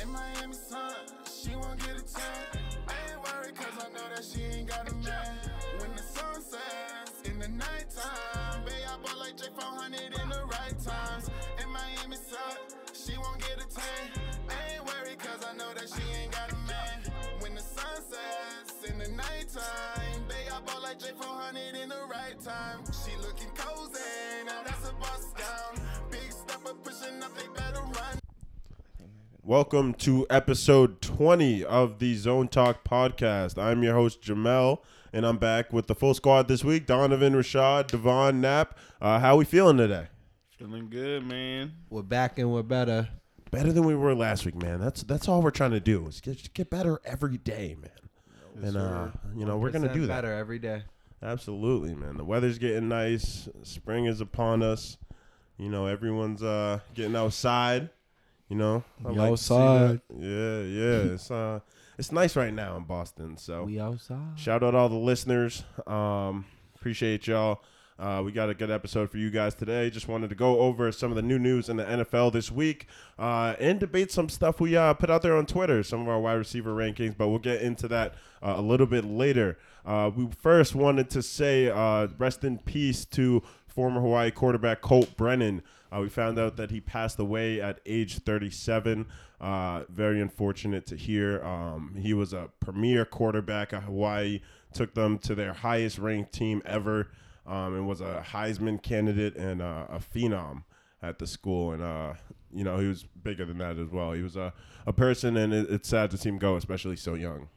In Miami sun, she won't get a tan. Ain't worried cause I know that she ain't got a man. When the sun sets in the nighttime, babe, I bought like J400 in the right times. In Miami sun, she won't get a tan. Ain't worried cause I know that she ain't got a man. When the sun sets in the nighttime, babe, I bought like J400 in the right time. She looking cozy, now that's a bust down. Big stepper pushing up, they run. Welcome to episode 20 of the Zone Talk podcast. I'm your host, Jamel, and I'm back with the full squad this week Donovan, Rashad, Devon, Knapp. Uh, how we feeling today? Feeling good, man. We're back and we're better. Better than we were last week, man. That's that's all we're trying to do is get, get better every day, man. and, uh, you know, we're going to do that. better every day. Absolutely, man. The weather's getting nice. Spring is upon us. You know, everyone's uh getting outside. You know, I We like outside. Yeah, yeah. It's uh, it's nice right now in Boston. So We outside. shout out all the listeners. Um, appreciate y'all. Uh, we got a good episode for you guys today. Just wanted to go over some of the new news in the NFL this week uh, and debate some stuff we uh, put out there on Twitter, some of our wide receiver rankings, but we'll get into that uh, a little bit later. Uh, we first wanted to say uh, rest in peace to former Hawaii quarterback Colt Brennan. Uh, we found out that he passed away at age 37. Uh, very unfortunate to hear. Um, he was a premier quarterback at Hawaii, took them to their highest ranked team ever, um, and was a Heisman candidate and uh, a phenom at the school. And, uh, you know, he was bigger than that as well. He was a, a person, and it, it's sad to see him go, especially so young.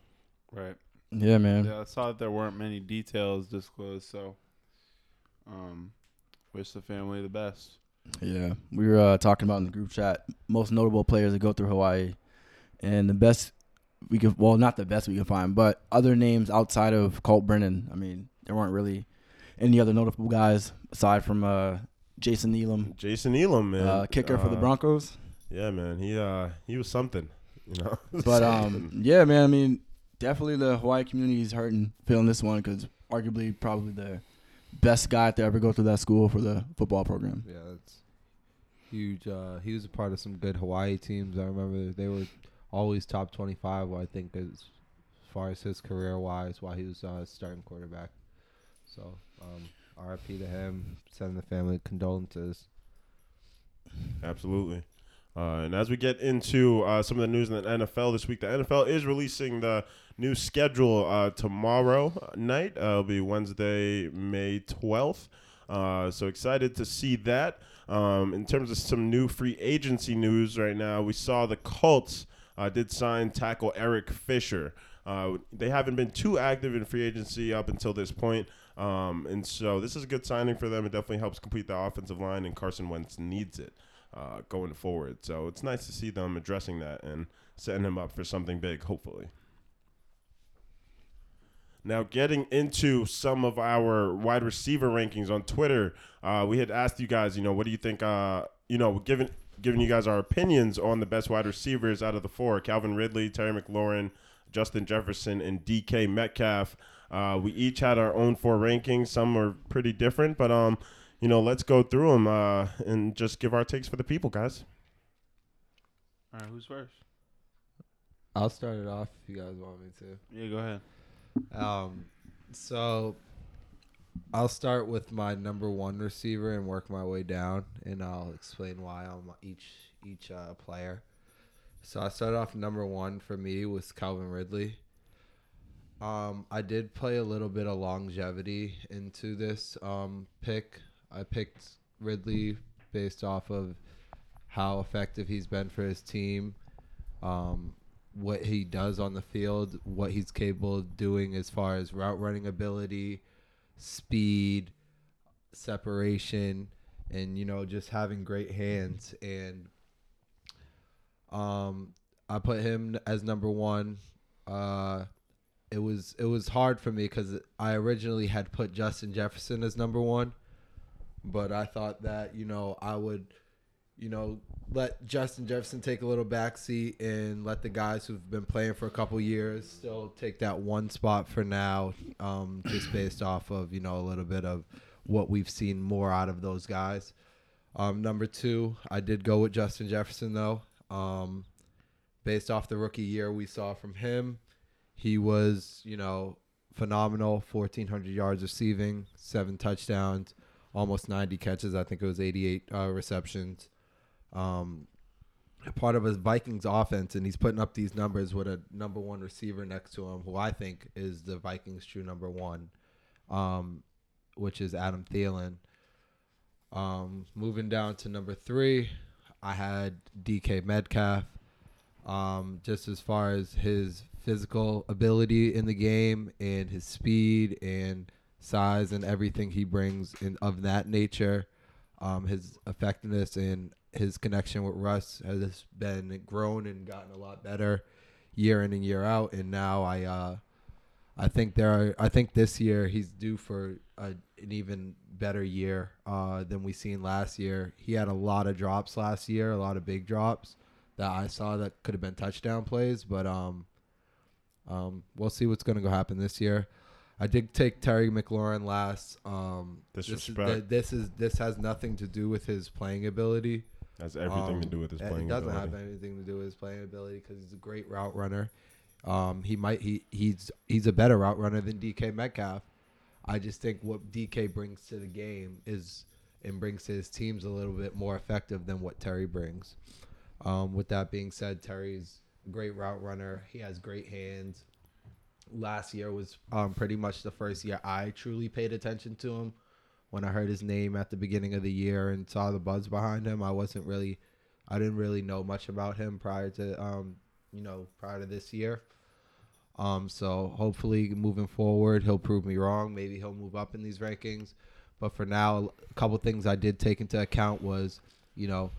Right. Yeah, man. Yeah, I saw that there weren't many details disclosed, so um, wish the family the best. Yeah, we were uh, talking about in the group chat most notable players that go through Hawaii, and the best we could well not the best we could find, but other names outside of Colt Brennan. I mean, there weren't really any other notable guys aside from uh, Jason Nealon, Jason Elam, man. uh, kicker for the Uh, Broncos. Yeah, man. He uh he was something, you know. But um, yeah, man. I mean, definitely the Hawaii community is hurting feeling this one because arguably probably the best guy to ever go through that school for the football program. Yeah, huge. Uh, he was a part of some good Hawaii teams. I remember they were always top 25, I think, as, far as his career wise, while he was uh, starting quarterback. So, um, RIP to him. Sending the family condolences. Absolutely. Uh, and as we get into uh, some of the news in the NFL this week, the NFL is releasing the new schedule uh, tomorrow night. Uh, it'll be Wednesday, May 12th. Uh, so excited to see that. Um, in terms of some new free agency news right now, we saw the Colts uh, did sign tackle Eric Fisher. Uh, they haven't been too active in free agency up until this point. Um, and so this is a good signing for them. It definitely helps complete the offensive line, and Carson Wentz needs it uh, going forward. So it's nice to see them addressing that and setting him up for something big, hopefully. Now, getting into some of our wide receiver rankings on Twitter, uh, we had asked you guys, you know, what do you think? Uh, you know, given giving you guys our opinions on the best wide receivers out of the four: Calvin Ridley, Terry McLaurin, Justin Jefferson, and DK Metcalf. Uh, we each had our own four rankings. Some are pretty different, but um, you know, let's go through them uh, and just give our takes for the people, guys. All right, who's first? I'll start it off if you guys want me to. Yeah, go ahead. Um, so I'll start with my number one receiver and work my way down, and I'll explain why on each each uh, player. So I started off number one for me was Calvin Ridley. Um, I did play a little bit of longevity into this um, pick. I picked Ridley based off of how effective he's been for his team. Um, what he does on the field, what he's capable of doing as far as route running ability, speed, separation, and you know just having great hands. And um, I put him as number one. Uh, it was it was hard for me because I originally had put Justin Jefferson as number one, but I thought that you know I would you know, let Justin Jefferson take a little backseat and let the guys who've been playing for a couple years still take that one spot for now, um, just based off of you know a little bit of what we've seen more out of those guys. Um, number two, I did go with Justin Jefferson though. Um, based off the rookie year we saw from him, he was, you know, phenomenal. 1,400 yards receiving, seven touchdowns, almost 90 catches. I think it was 88 uh, receptions. Um, part of his Vikings offense, and he's putting up these numbers with a number one receiver next to him, who I think is the Vikings' true number one, um, which is Adam Thielen. Um, moving down to number three, I had DK Metcalf. Um, just as far as his physical ability in the game and his speed and size and everything he brings in of that nature, um, his effectiveness and his connection with Russ has been grown and gotten a lot better year in and year out. And now I, uh, I think there are. I think this year he's due for a, an even better year uh, than we seen last year. He had a lot of drops last year, a lot of big drops that I saw that could have been touchdown plays. But um, um, we'll see what's going to go happen this year. I did take Terry McLaurin last. Um, this is, this is this has nothing to do with his playing ability. Has everything to Um, do with his playing. Ability. It doesn't ability. have anything to do with his playing ability because he's a great route runner. Um, he might he he's he's a better route runner than DK Metcalf. I just think what DK brings to the game is and brings to his teams a little bit more effective than what Terry brings. Um, with that being said, Terry's a great route runner. He has great hands. Last year was um, pretty much the first year I truly paid attention to him. When I heard his name at the beginning of the year and saw the buzz behind him, I wasn't really, I didn't really know much about him prior to, um, you know, prior to this year. Um, so hopefully moving forward, he'll prove me wrong. Maybe he'll move up in these rankings. But for now, a couple things I did take into account was, you know,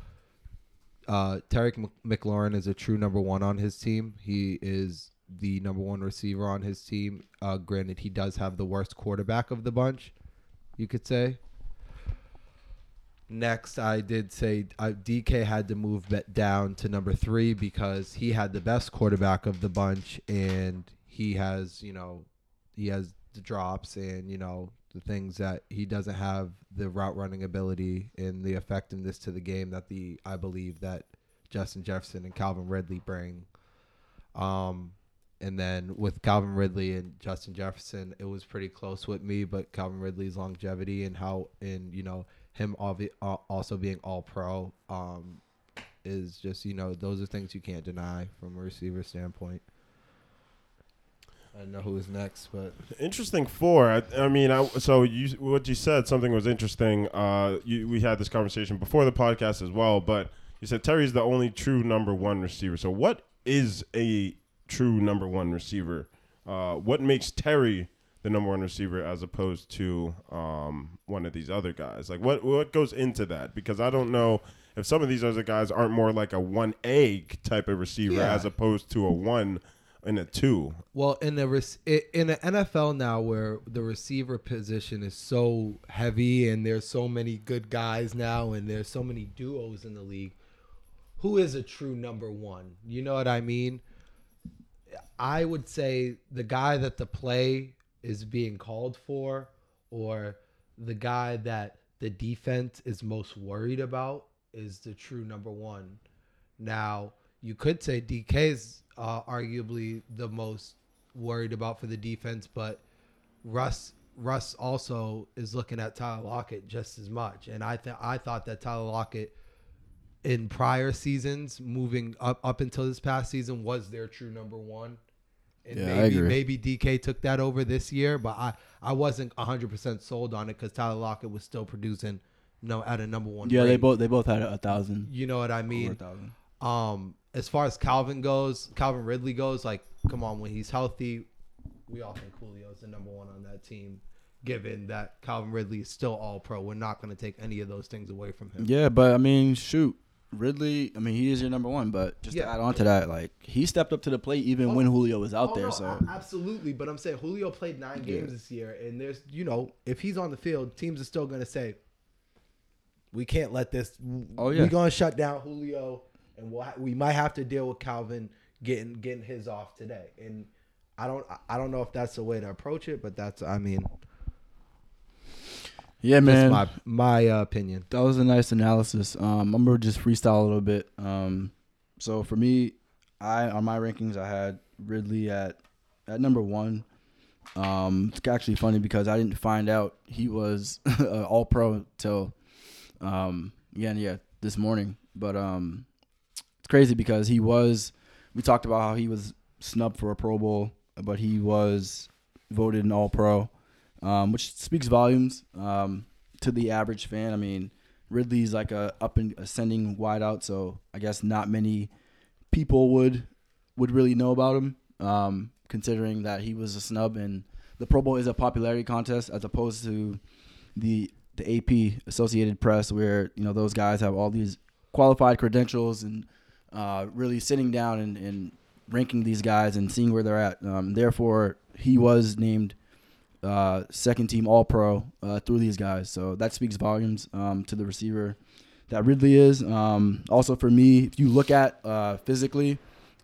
uh, Terry McLaurin is a true number one on his team. He is the number one receiver on his team. Uh, granted, he does have the worst quarterback of the bunch, you could say. Next, I did say uh, DK had to move down to number three because he had the best quarterback of the bunch, and he has, you know, he has the drops and you know the things that he doesn't have the route running ability and the effectiveness to the game that the I believe that Justin Jefferson and Calvin Ridley bring. Um, and then with Calvin Ridley and Justin Jefferson, it was pretty close with me. But Calvin Ridley's longevity and how and you know him obvi- uh, also being all pro um, is just you know those are things you can't deny from a receiver standpoint. I don't know who is next, but Interesting four. I, I mean, I, so you what you said something was interesting. Uh, you, we had this conversation before the podcast as well, but you said Terry's the only true number one receiver. So what is a true number one receiver? Uh, what makes Terry the number one receiver as opposed to um, one of these other guys? Like what what goes into that? Because I don't know if some of these other guys aren't more like a one egg type of receiver Yeah. as opposed to a one and a two. Well, in the in the NFL now, where the receiver position is so heavy, and there's so many good guys now, and there's so many duos in the league, who is a true number one? You know what I mean? I would say the guy that the play is being called for, or the guy that the defense is most worried about, is the true number one. Now, you could say DK is uh, arguably the most worried about for the defense, but Russ Russ also is looking at Tyler Lockett just as much. And I th- I thought that Tyler Lockett in prior seasons, moving up up until this past season, was their true number one. And Yeah, maybe maybe DK took that over this year, but I I wasn't 100% sold on it because Tyler Lockett was still producing no at a number one. Yeah, they both they both had a, a thousand. You know what I mean? Um, as far as Calvin goes, Calvin Ridley goes, like, come on, when he's healthy, we all think Julio's the number one on that team. Given that Calvin Ridley is still all pro, we're not going to take any of those things away from him. Yeah, but I mean, shoot, Ridley. I mean, he is your number one. But just Yeah. to add on to that, like he stepped up to the plate even Oh. when Julio was out Oh, there. no, so absolutely. But I'm saying Julio played nine Yeah. games this year, and there's, you know, if he's on the field, teams are still going to say, we can't let this. Oh, yeah. we're going to shut down Julio, and we'll ha- we might have to deal with Calvin getting getting his off today. And I don't I don't know if that's the way to approach it, but that's I mean, yeah, man, my my uh, opinion. that was a nice analysis. Um, I'm gonna just freestyle a little bit. Um, so for me, I on my rankings I had Ridley at at number one. Um, it's actually funny because I didn't find out he was uh, All Pro till um, yeah yeah this morning. But um, it's crazy because he was. We talked about how he was snubbed for a Pro Bowl, but he was voted an All Pro, um, which speaks volumes um, to the average fan. I mean, Ridley's like a up and ascending wideout, so I guess not many people would would really know about him, um, considering that he was a snub and the Pro Bowl is a popularity contest as opposed to the the AP Associated Press, where you know those guys have all these qualified credentials and uh, really sitting down and, and ranking these guys and seeing where they're at. Um, therefore, he was named uh, second team All Pro uh, through these guys, so that speaks volumes um, to the receiver that Ridley is. Um, also, for me, if you look at uh, physically,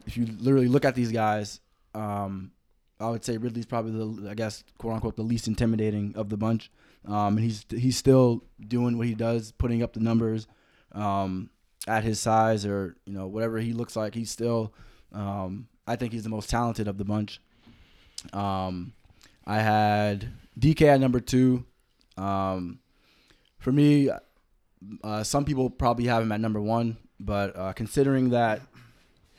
if you literally look at these guys, um, I would say Ridley's probably the, I guess, quote unquote, the least intimidating of the bunch. Um, and he's he's still doing what he does, putting up the numbers um, at his size or you know whatever he looks like. He's still, um, I think he's the most talented of the bunch. Um, I had DK at number two. Um, for me, uh, some people probably have him at number one, but uh, considering that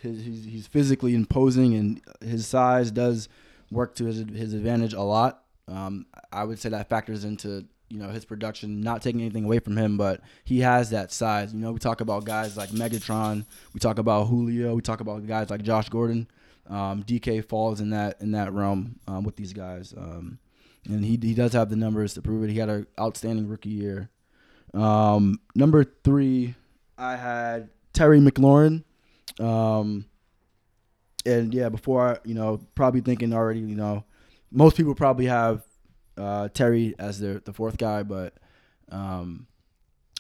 his, he's, he's physically imposing and his size does work to his his advantage a lot, um, I would say that factors into you know his production. Not taking anything away from him, but he has that size. You know, we talk about guys like Megatron, we talk about Julio, we talk about guys like Josh Gordon. Um, DK falls in that in that realm um, with these guys, um, and he he does have the numbers to prove it. He had an outstanding rookie year. Um, number three, I had Terry McLaurin. Um, and yeah, before I, you know, probably thinking already, you know, most people probably have uh, Terry as their the fourth guy, but um,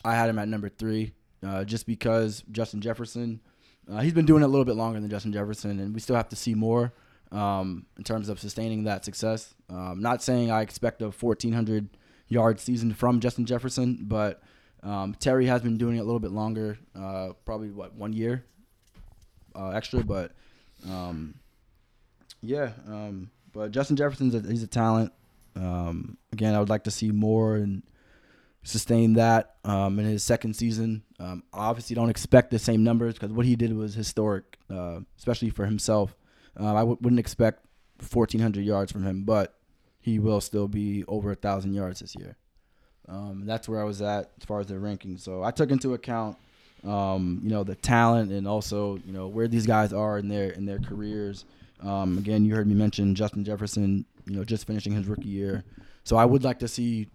I had him at number three, uh, just because Justin Jefferson, uh, he's been doing it a little bit longer than Justin Jefferson, and we still have to see more um, in terms of sustaining that success. Um, not saying I expect a 1,400 yard season from Justin Jefferson, but um, Terry has been doing it a little bit longer, uh, probably what one year uh, extra, but um, yeah. Um, but Justin Jefferson's a, he's a talent. Um, again, I would like to see more and sustain that um, in his second season. Um, obviously don't expect the same numbers because what he did was historic, uh, especially for himself. Uh, I w- wouldn't expect 1,400 yards from him, but he will still be over a thousand yards this year. Um, that's where I was at as far as the ranking. So I took into account, um, you know, the talent and also you know where these guys are in their in their careers. Um, again, you heard me mention Justin Jefferson, you know, just finishing his rookie year. So I would like to see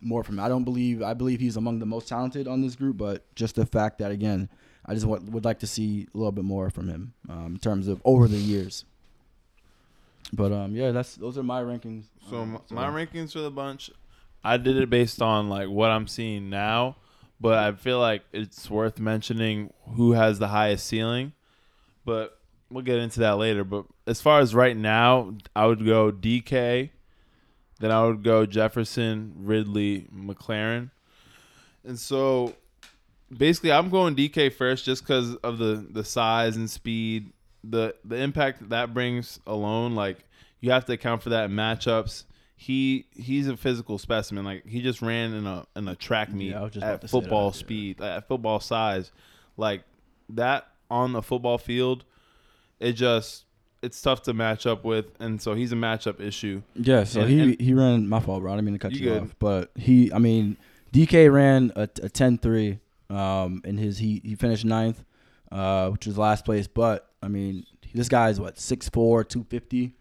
more from him. I don't believe I believe he's among the most talented on this group, but just the fact that again, I just want, would like to see a little bit more from him um, in terms of over the years. But um, yeah, that's those are my rankings. So Um, m- my rankings for the bunch, I did it based on like what I'm seeing now, but I feel like it's worth mentioning who has the highest ceiling. But we'll get into that later. But as far as right now, I would go DK, then I would go Jefferson, Ridley, McLaurin, and so basically I'm going DK first just because of the the size and speed, the the impact that, that brings alone. Like you have to account for that in matchups. He he's a physical specimen. Like he just ran in a in a track meet just at football yeah. speed, at football size, like that on the football field. It just it's tough to match up with, and so he's a matchup issue. Yeah, so And- he and- he ran my fault, bro. I didn't mean to cut You you, off, but he, I mean, DK ran a, a 10-3, um, in his he he finished ninth, uh, which was last place. But I mean, this guy's what 6'4", 250,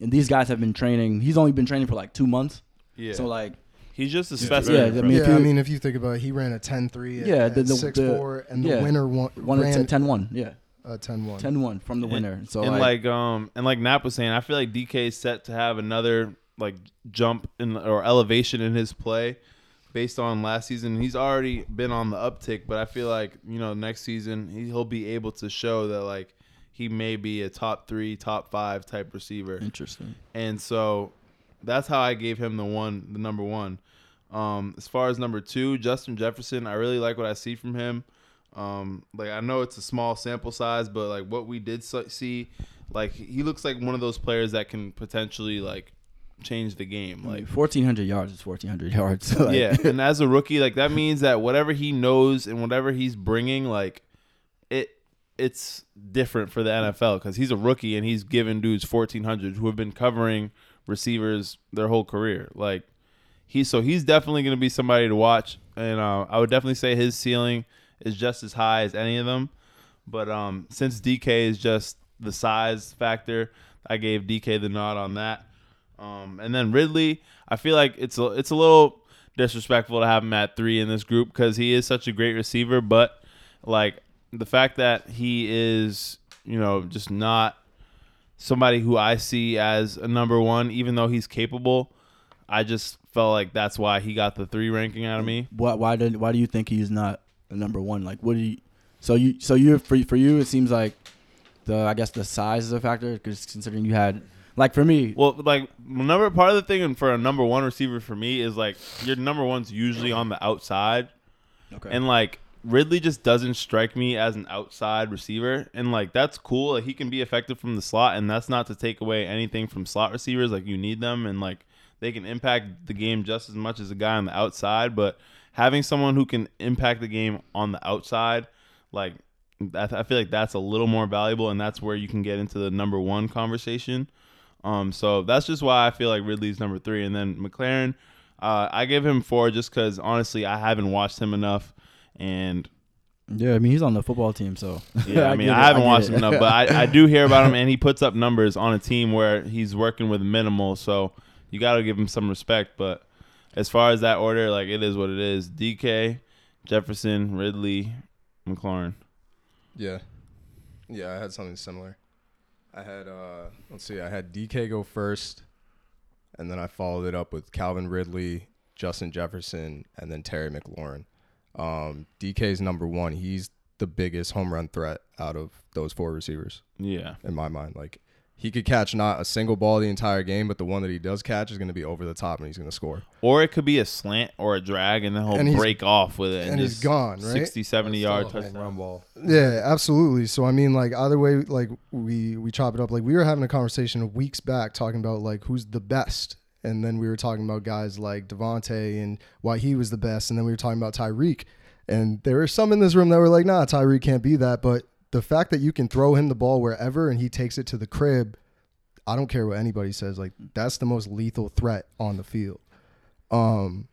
and these guys have been training. He's only been training for like two months, Yeah, so like he's just a Yeah, specimen. I bro. mean, if yeah, I mean, if you think about it, he ran a 10-3 at, Yeah, at the- the- 6'4", and the yeah. winner won, one ran 10-1, yeah, a 10-1. 10-1 from the And- winner. So and like, like, um and like Nap was saying, I feel like DK is set to have another like jump in or elevation in his play based on last season. He's already been on the uptick, but I feel like you know next season he, he'll be able to show that like he may be a top three, top five type receiver. interesting. And so that's how I gave him the one, the number one. Um, as far as number two, Justin Jefferson, I really like what I see from him. Um, like I know it's a small sample size, but like what we did see, like he looks like one of those players that can potentially like change the game. Like Like 1,400 yards is 1,400 yards. So, like, yeah, and as a rookie, like that means that whatever he knows and whatever he's bringing, like it, it's different for the NFL because he's a rookie and he's giving dudes fourteen hundred who have been covering receivers their whole career. Like he, so he's definitely going to be somebody to watch, and uh, I would definitely say his ceiling is just as high as any of them. But um, since DK is just the size factor, I gave DK the nod on that. Um, and then Ridley, I feel like it's a, it's a little disrespectful to have him at three in this group because he is such a great receiver. But like the fact that he is, you know, just not somebody who I see as a number one, even though he's capable. I just felt like that's why he got the three ranking out of me. why why did why do you think he's not the number one? Like, what do you? So you so you for for you it seems like the I guess the size is a factor because considering you had like for me Well, like number part of the thing and for a number one receiver for me is like your number one's usually on the outside, okay and like Ridley just doesn't strike me as an outside receiver, and like that's cool. Like, he can be effective from the slot, and that's not to take away anything from slot receivers. Like you need them, and like they can impact the game just as much as a guy on the outside. But having someone who can impact the game on the outside, like I, I feel like that's a little more valuable, and that's where you can get into the number one conversation. Um, so that's just why I feel like Ridley's number three, and then McLaurin, uh, I give him four just because honestly I haven't watched him enough, and yeah I mean he's on the football team so yeah, I, mean I haven't get watched it. him enough, but I, I do hear about him, and he puts up numbers on a team where he's working with minimal, so you got to give him some respect. But as far as that order, like it is what it is. DK, Jefferson, Ridley, McLaurin. Yeah. Yeah, I had something similar. I had uh let's see, I had DK go first and then I followed it up with Calvin Ridley, Justin Jefferson, and then Terry McLaurin. Um DK's number 1. He's the biggest home run threat out of those four receivers Yeah, in my mind. Like he could catch not a single ball the entire game, but the one that he does catch is going to be over the top and he's going to score. or it could be a slant or a drag, and then he'll And break off with it, and, and he's just gone, right? 60, 70 yard Still touchdown. run ball. Yeah, absolutely. So I mean, like either way, like we we chop it up. Like we were having a conversation weeks back talking about like who's the best, and then we were talking about guys like Davante and why he was the best, and then we were talking about Tyreek, and there were some in this room that were like, nah, Tyreek can't be that. But the fact that you can throw him the ball wherever and he takes it to the crib, I don't care what anybody says. Like that's the most lethal threat on the field. Um,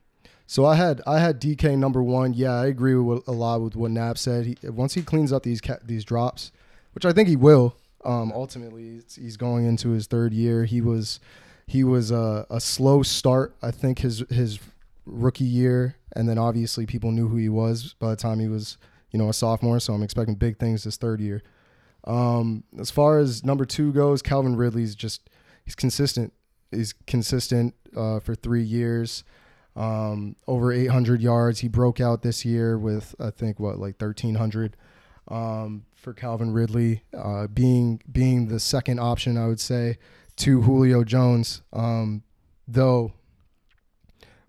so I had I had DK number one. Yeah, I agree with a lot with what Nab said. He, once he cleans up these ca- these drops, which I think he will. Um, ultimately, he's going into his third year. He was he was a, a slow start. I think his his rookie year, and then obviously people knew who he was by the time he was you know a sophomore. So I'm expecting big things this third year. Um, as far as number two goes, Calvin Ridley's just he's consistent. He's consistent uh, for three years um, over 800 yards. He broke out this year with I think what like 1300 um, for Calvin Ridley, uh, being being the second option I would say to Julio Jones. Um, though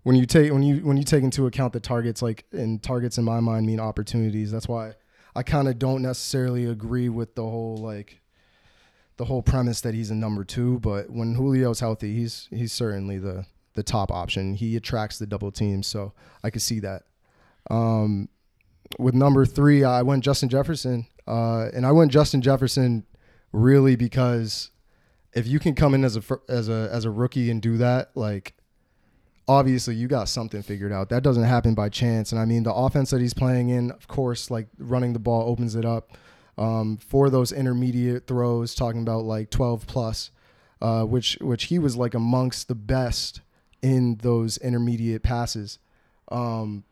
when you take when you when you take into account the targets, like and targets in my mind mean opportunities. That's why I kind of don't necessarily agree with the whole like the whole premise that he's a number two. But when Julio's healthy, he's he's certainly the the top option. He attracts the double teams, so I could see that. Um, with number three, I went Justin Jefferson, uh, and I went Justin Jefferson really because if you can come in as a as a as a rookie and do that, like obviously you got something figured out. That doesn't happen by chance. And I mean the offense that he's playing in, of course, like running the ball opens it up um, for those intermediate throws. Talking about like twelve plus, uh, which which he was like amongst the best in those intermediate passes. Um,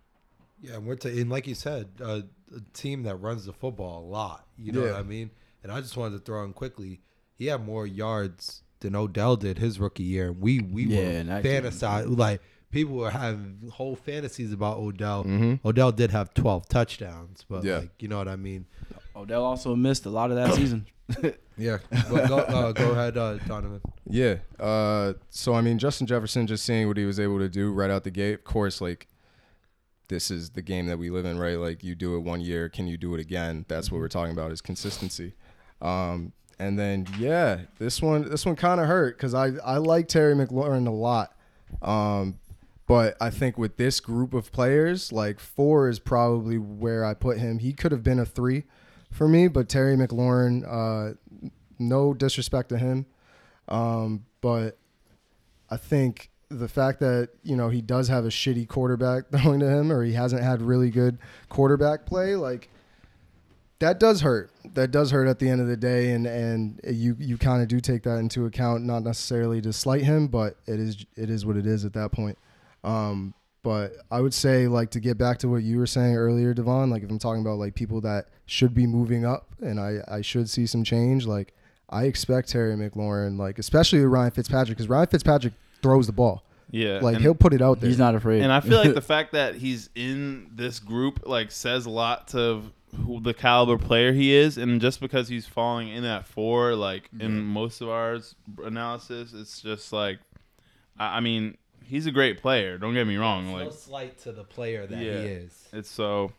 Yeah, and we're and like you said, uh, a team that runs the football a lot. You know Yeah. what I mean? And I just wanted to throw in quickly. He had more yards than Odell did his rookie year. We we Yeah, were and that game- fantasize like people were having whole fantasies about Odell. Mhm. Odell did have twelve touchdowns, but Yeah. like you know what I mean? Odell also missed a lot of that season. Yeah. but go, uh, go ahead, uh, Donovan. Yeah. Uh, so I mean, Justin Jefferson, just seeing what he was able to do right out the gate. Of course, like this is the game that we live in, right? Like you do it one year, can you do it again? That's what we're talking about is consistency. Um, and then yeah, this one this one kind of hurt because I I like Terry McLaurin a lot, um, but I think with this group of players, like four is probably where I put him. He could have been a three for me, but Terry McLaurin, uh, no disrespect to him, um, but I think the fact that you know he does have a shitty quarterback throwing to him, or he hasn't had really good quarterback play, like that does hurt. That does hurt at the end of the day, and and you you kind of do take that into account, not necessarily to slight him, but it is it is what it is at that point. Um, but I would say like to get back to what you were saying earlier, Devon. Like if I'm talking about like people that should be moving up, and I I should see some change. Like I expect Terry McLaurin, like especially with Ryan Fitzpatrick, because Ryan Fitzpatrick throws the ball. Yeah, Like he'll put it out there. He's not afraid. And I feel like the fact that he's in this group like says a lot to who the caliber player he is, and just because he's falling in at four, like in most of ours analysis, it's just like, I, I mean, he's a great player. Don't get me wrong. no Like slight to the player that Yeah. he is. it's so.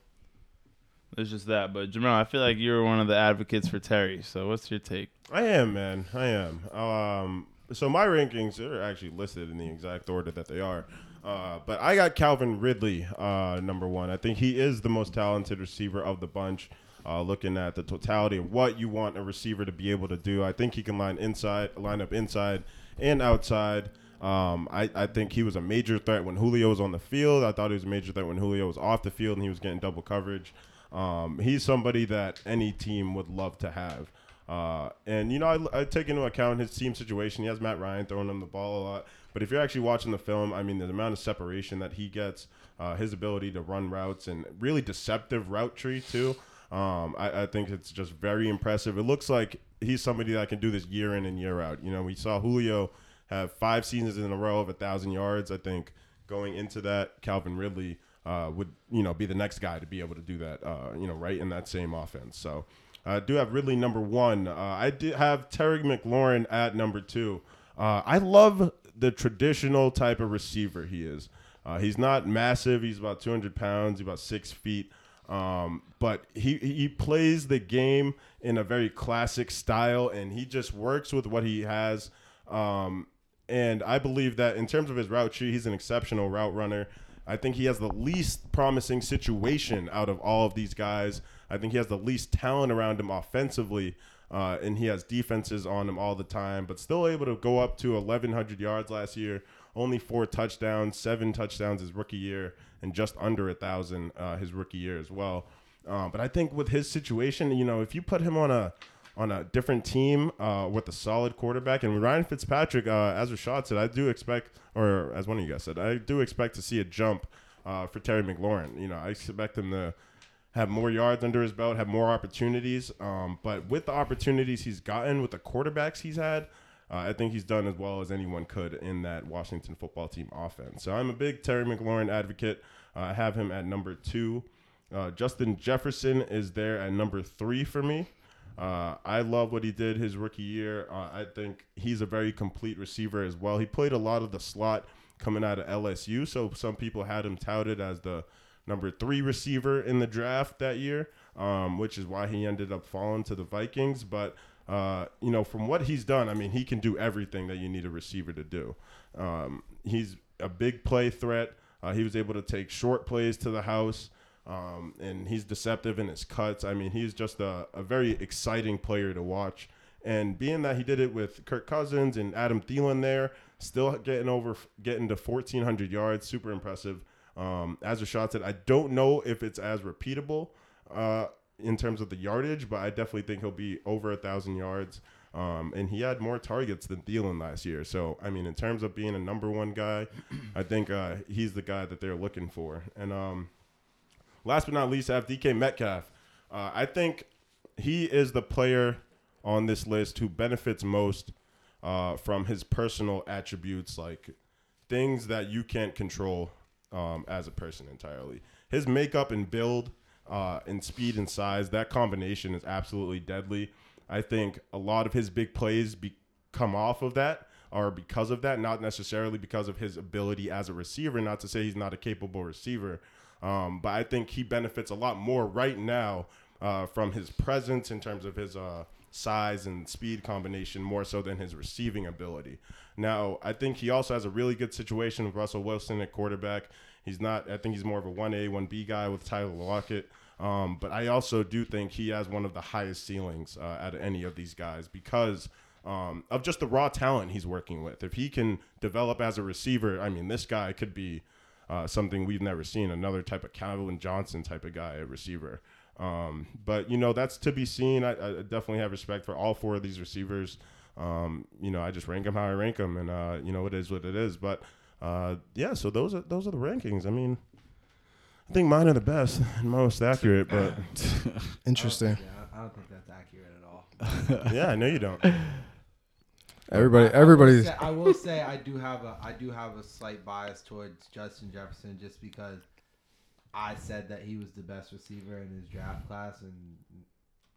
It's just that, but Jamal, I feel like you're one of the advocates for Terry. So what's your take? I am, man. I am. Um, so my rankings are actually listed in the exact order that they are. Uh, but I got Calvin Ridley uh, number one. I think he is the most talented receiver of the bunch. Uh, looking at the totality of what you want a receiver to be able to do, I think he can line inside, line up inside and outside. Um, I, I think he was a major threat when Julio was on the field. I thought he was a major threat when Julio was off the field and he was getting double coverage. Um, he's somebody that any team would love to have. Uh, and you know, I, I take into account his team situation. He has Matt Ryan throwing him the ball a lot. But if you're actually watching the film, I mean, the amount of separation that he gets, uh, his ability to run routes, and really deceptive route tree too. Um, I, I think it's just very impressive. It looks like he's somebody that can do this year in and year out. You know, we saw Julio have five seasons in a row of a thousand yards. I think going into that, Calvin Ridley uh, would you know be the next guy to be able to do that. Uh, you know, right in that same offense. So. I do have Ridley number one. Uh, I did have Terry McLaurin at number two. Uh, I love the traditional type of receiver he is. Uh, he's not massive. He's about 200 pounds. He's about six feet. Um, but he he plays the game in a very classic style, and he just works with what he has. Um, and I believe that in terms of his route tree, he's an exceptional route runner. I think he has the least promising situation out of all of these guys. I think he has the least talent around him offensively, uh, and he has defenses on him all the time, but still able to go up to 1,100 yards last year. Only four touchdowns, seven touchdowns his rookie year, and just under a thousand uh, his rookie year as well. Uh, but I think with his situation, you know, if you put him on a on a different team uh, with a solid quarterback. And with Ryan Fitzpatrick, uh, as Rashad said, I do expect, or as one of you guys said, I do expect to see a jump uh, for Terry McLaurin. You know, I expect him to have more yards under his belt, have more opportunities. Um, but with the opportunities he's gotten, with the quarterbacks he's had, uh, I think he's done as well as anyone could in that Washington football team offense. So I'm a big Terry McLaurin advocate. Uh, I have him at number two. Uh, Justin Jefferson is there at number three for me. Uh, I love what he did his rookie year. Uh, I think he's a very complete receiver as well. He played a lot of the slot coming out of LSU, so some people had him touted as the number three receiver in the draft that year, um, which is why he ended up falling to the Vikings. But uh, you know, from what he's done, I mean, he can do everything that you need a receiver to do. Um, he's a big play threat. Uh, he was able to take short plays to the house. Um, and he's deceptive in his cuts. I mean, he's just a, a very exciting player to watch. And being that he did it with Kirk Cousins and Adam Thielen there, still getting over, getting to 1,400 yards, super impressive. Um, as Rashad said, I don't know if it's as repeatable uh, in terms of the yardage, but I definitely think he'll be over a thousand yards. Um, and he had more targets than Thielen last year. So, I mean, in terms of being a number one guy, I think uh, he's the guy that they're looking for. And um, last but not least, I have DK Metcalf. Uh, I think he is the player on this list who benefits most uh, from his personal attributes, like things that you can't control um, as a person entirely. His makeup and build, uh, and speed and size, that combination is absolutely deadly. I think a lot of his big plays be- come off of that or because of that, not necessarily because of his ability as a receiver. Not to say he's not a capable receiver, Um, but I think he benefits a lot more right now uh, from his presence in terms of his uh, size and speed combination more so than his receiving ability. Now, I think he also has a really good situation with Russell Wilson at quarterback. He's not, I think he's more of a 1A, 1B guy with Tyler Lockett. Um, but I also do think he has one of the highest ceilings uh, out of any of these guys because um, of just the raw talent he's working with. If he can develop as a receiver, I mean, this guy could be uh, something we've never seen another type of Calvin Johnson type of guy at receiver. Um, but, you know, that's to be seen. I, I, definitely have respect for all four of these receivers. Um, you know, I just rank them how I rank them, and, uh, you know, it is what it is. But, uh, yeah, so those are those are the rankings. I mean, I think mine are the best and most accurate, but Interesting. Yeah, I don't think that's accurate at all. yeah, I know you don't. Everybody, I- I will everybody's. say- I will say I do have a I do have a slight bias towards Justin Jefferson just because I said that he was the best receiver in his draft class and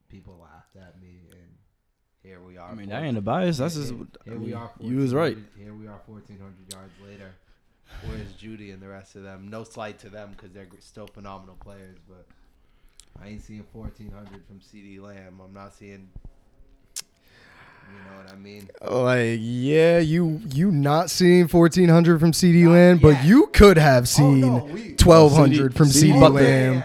people laughed at me and here we are. I mean, that ain't a bias. That's just. here, I here we are. You was right. Here we are, fourteen hundred yards later. Where's Jeudy and the rest of them? No slight to them because they're still phenomenal players, but I ain't seeing fourteen hundred from CeeDee Lamb. I'm not seeing. You know what I mean? Like, yeah, you you not seeing fourteen hundred from CeeDee Not Lamb, but you could have seen oh, no, twelve hundred from CeeDee CeeDee Butler. Lamb. Yeah,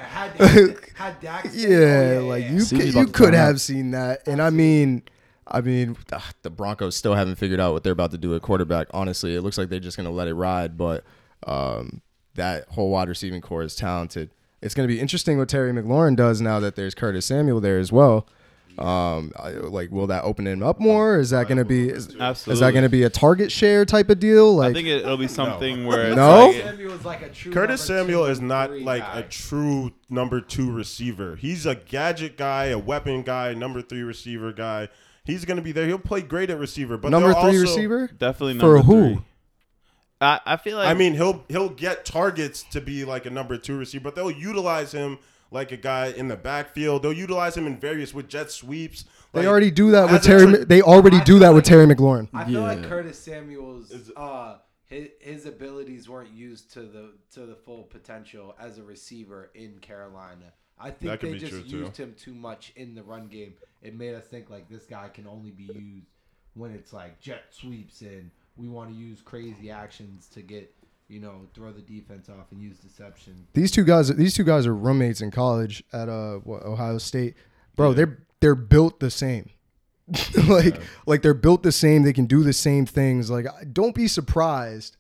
had had Dak stayed- Yeah, oh, like you could, you could have seen that, and I mean, I mean, Ugh, the Broncos still haven't figured out what they're about to do at quarterback. Honestly, it looks like they're just going to let it ride. But um, that whole wide receiving core is talented. it's going to be interesting what Terry McLaurin does now that there's Curtis Samuel there as well. Um, I- like, will that open him up more? Is that going to be is, is that going to be a target share type of deal? Like, I think it, it'll be something where it's No? like- like Curtis Samuel is not like guy. a true number two receiver. He's a gadget guy, a weapon guy, number three receiver guy. He's going to be there. He'll play great at receiver, but number three also- receiver definitely For number who? three. I, I feel like I mean, he'll he'll get targets to be like a number two receiver, but they'll utilize him like a guy in the backfield. They'll utilize him in various with jet sweeps. they Like, already do that with Terry. tra- they already I do feel that with Terry McLaurin. I feel like Curtis Samuel's uh his, his abilities weren't used to the to the full potential as a receiver in Carolina. I think they just true, too. used him too much in the run game. It made us think like this guy can only be used when it's like jet sweeps and we want to use crazy actions to get you know throw the defense off and use deception. These two guys, these two guys are roommates in college at uh what, Ohio State. Bro, they're they're built the same. like like they're built the same. They can do the same things. Like don't be surprised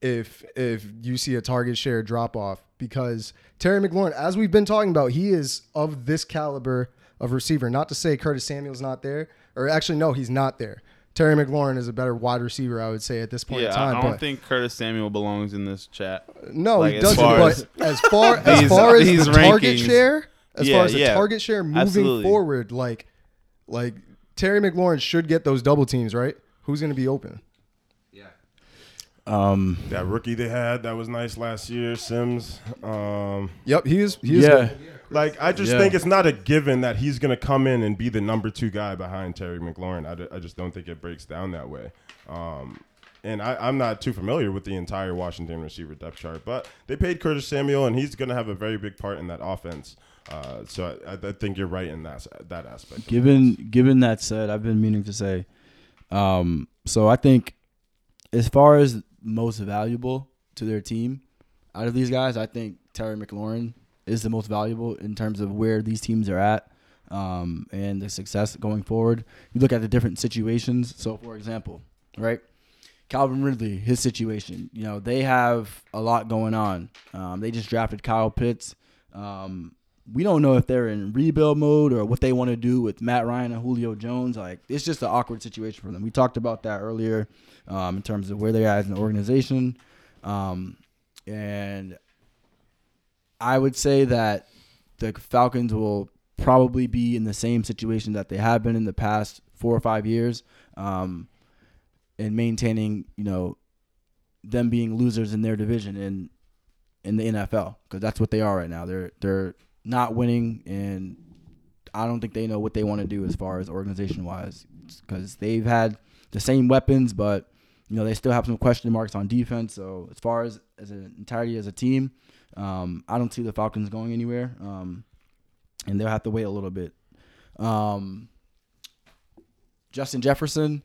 if if you see a target share drop off because Terry McLaurin, as we've been talking about, he is of this caliber of receiver. Not to say Curtis Samuel's not there, or actually no, he's not there. Terry McLaurin is a better wide receiver, I would say, at this point yeah, in time. I don't but think Curtis Samuel belongs in this chat. no, Like, he doesn't. far But as- as far as These- far as these the target share, as Yeah, far as the yeah. target share moving Absolutely. forward, like like Terry McLaurin should get those double teams, right? Who's going to be open? Yeah. Um, that rookie they had that was nice last year, Sims. Um, Yep, he is. He is yeah, like I just Yeah. think it's not a given that he's going to come in and be the number two guy behind Terry McLaurin. I, d- I just don't think it breaks down that way. Um, and I, I'm not too familiar with the entire Washington receiver depth chart, but they paid Curtis Samuel, and he's going to have a very big part in that offense. Uh, so I, I think you're right in that that aspect. given given that said, I've been meaning to say, um, so I think as far as most valuable to their team out of these guys, I think Terry McLaurin is the most valuable in terms of where these teams are at um, and the success going forward. You look at the different situations. So, for example, right, Calvin Ridley, his situation. You know, they have a lot going on. Um, they just drafted Kyle Pitts. Um, we don't know if they're in rebuild mode or what they want to do with Matt Ryan and Julio Jones. Like it's just an awkward situation for them. We talked about that earlier um, in terms of where they're at as an organization, um, and I would say that the Falcons will probably be in the same situation that they have been in the past four or five years, um, in maintaining you know them being losers in their division in in the NFL because that's what they are right now. They're they're not winning, and I don't think they know what they want to do as far as organization wise because they've had the same weapons, but you know they still have some question marks on defense. So as far as as an entirety as a team, Um, I don't see the Falcons going anywhere, um, and they'll have to wait a little bit. Um, Justin Jefferson,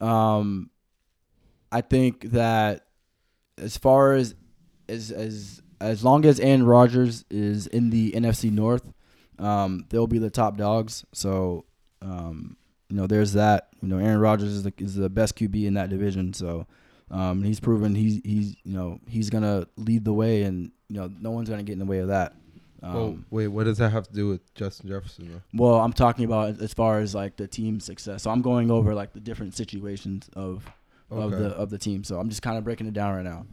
um, I think that as far as as as as long as Aaron Rodgers is in the NFC North, um, they'll be the top dogs. So, um, you know, there's that. You know, Aaron Rodgers is the is the best QB in that division. So, um, he's proven he's he's you know he's gonna lead the way, and you know no one's gonna get in the way of that. Um, oh, wait, what does that have to do with Justin Jefferson? Though? well, I'm talking about as far as like the team success. So I'm going over like the different situations of of the of the team. So I'm just kind of breaking it down right now.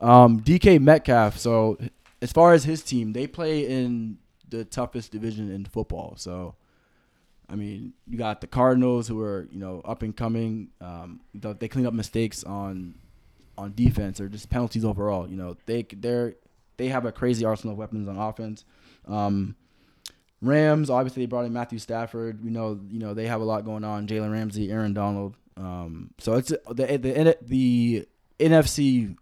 Um, DK Metcalf. So as far as his team, they play in the toughest division in football. So I mean, you got the Cardinals who are you know up and coming. Um, they clean up mistakes on on defense or just penalties overall. You know, they they're they have a crazy arsenal of weapons on offense. Um, Rams, obviously, they brought in Matthew Stafford. We know, you know, they have a lot going on. Jalen Ramsey, Aaron Donald. Um, so it's the the the NFC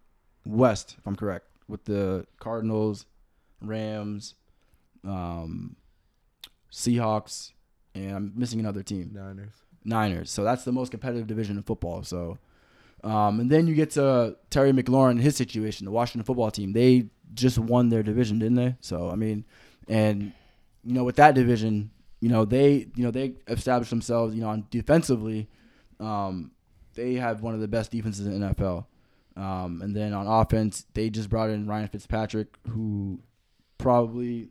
West, if I'm correct, with the Cardinals, Rams, um, Seahawks, and I'm missing another team. Niners. Niners. So that's the most competitive division in football. So, um, and then you get to Terry McLaurin and his situation, the Washington football team. They just won their division, didn't they? So I mean, and you know, with that division, you know they, you know they established themselves, you know, on defensively. Um, they have one of the best defenses in the NFL. Um, and then on offense, they just brought in Ryan Fitzpatrick, who probably,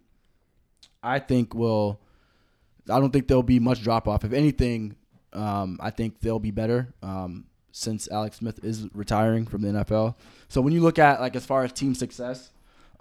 I think, will. I don't think there'll be much drop off. If anything, um, I think they'll be better um, since Alex Smith is retiring from the NFL. So when you look at like as far as team success,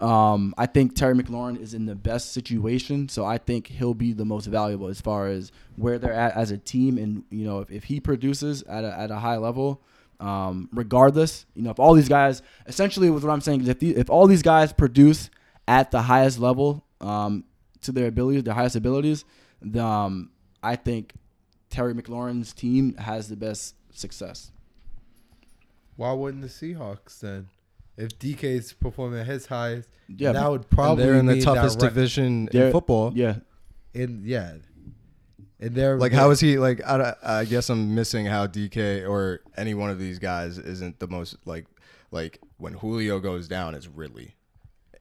um, I think Terry McLaurin is in the best situation. So I think he'll be the most valuable as far as where they're at as a team. And you know, if, if he produces at a, at a high level, um, regardless, you know, if all these guys, essentially, with what I'm saying is if the, if all these guys produce at the highest level um, to their abilities, their highest abilities, the, um, I think Terry McLaurin's team has the best success. Why wouldn't the Seahawks then? If DK's performing at his highest, Yeah, that would probably they're in the toughest ra- division They're- in football. yeah. In yeah, and they're Like, how is he? Like, I, I guess I'm missing how DK or any one of these guys isn't the most like, like when Julio goes down, it's Ridley,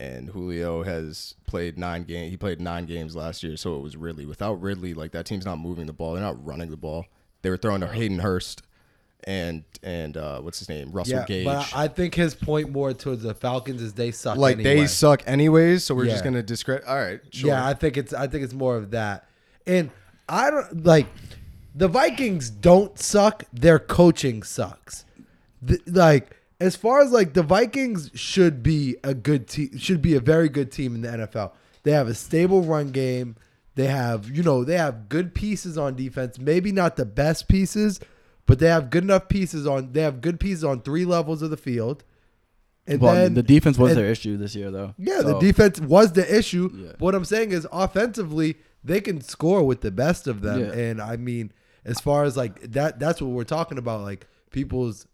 and Julio has played nine game. He played nine games last year, so it was Ridley. Without Ridley, like that team's not moving the ball. They're not running the ball. They were throwing to Hayden Hurst, and and uh, what's his name, Russell yeah, Gage. but I think his point more towards the Falcons is they suck. like anyway. they suck anyways, so we're just gonna discredit. All right, sure. Yeah, I think it's I think it's more of that. And I don't like the Vikings don't suck, their coaching sucks. The, like as far as like the Vikings should be a good team should be a very good team in the NFL. They have a stable run game. They have, you know, they have good pieces on defense. Maybe not the best pieces, but they have good enough pieces on they have good pieces on three levels of the field. And well, then the defense was and- their issue this year, though. yeah, the defense was the issue. Yeah. What I'm saying is, offensively, they can score with the best of them, Yeah. and I mean, as far as like that, that's what we're talking about. Like people's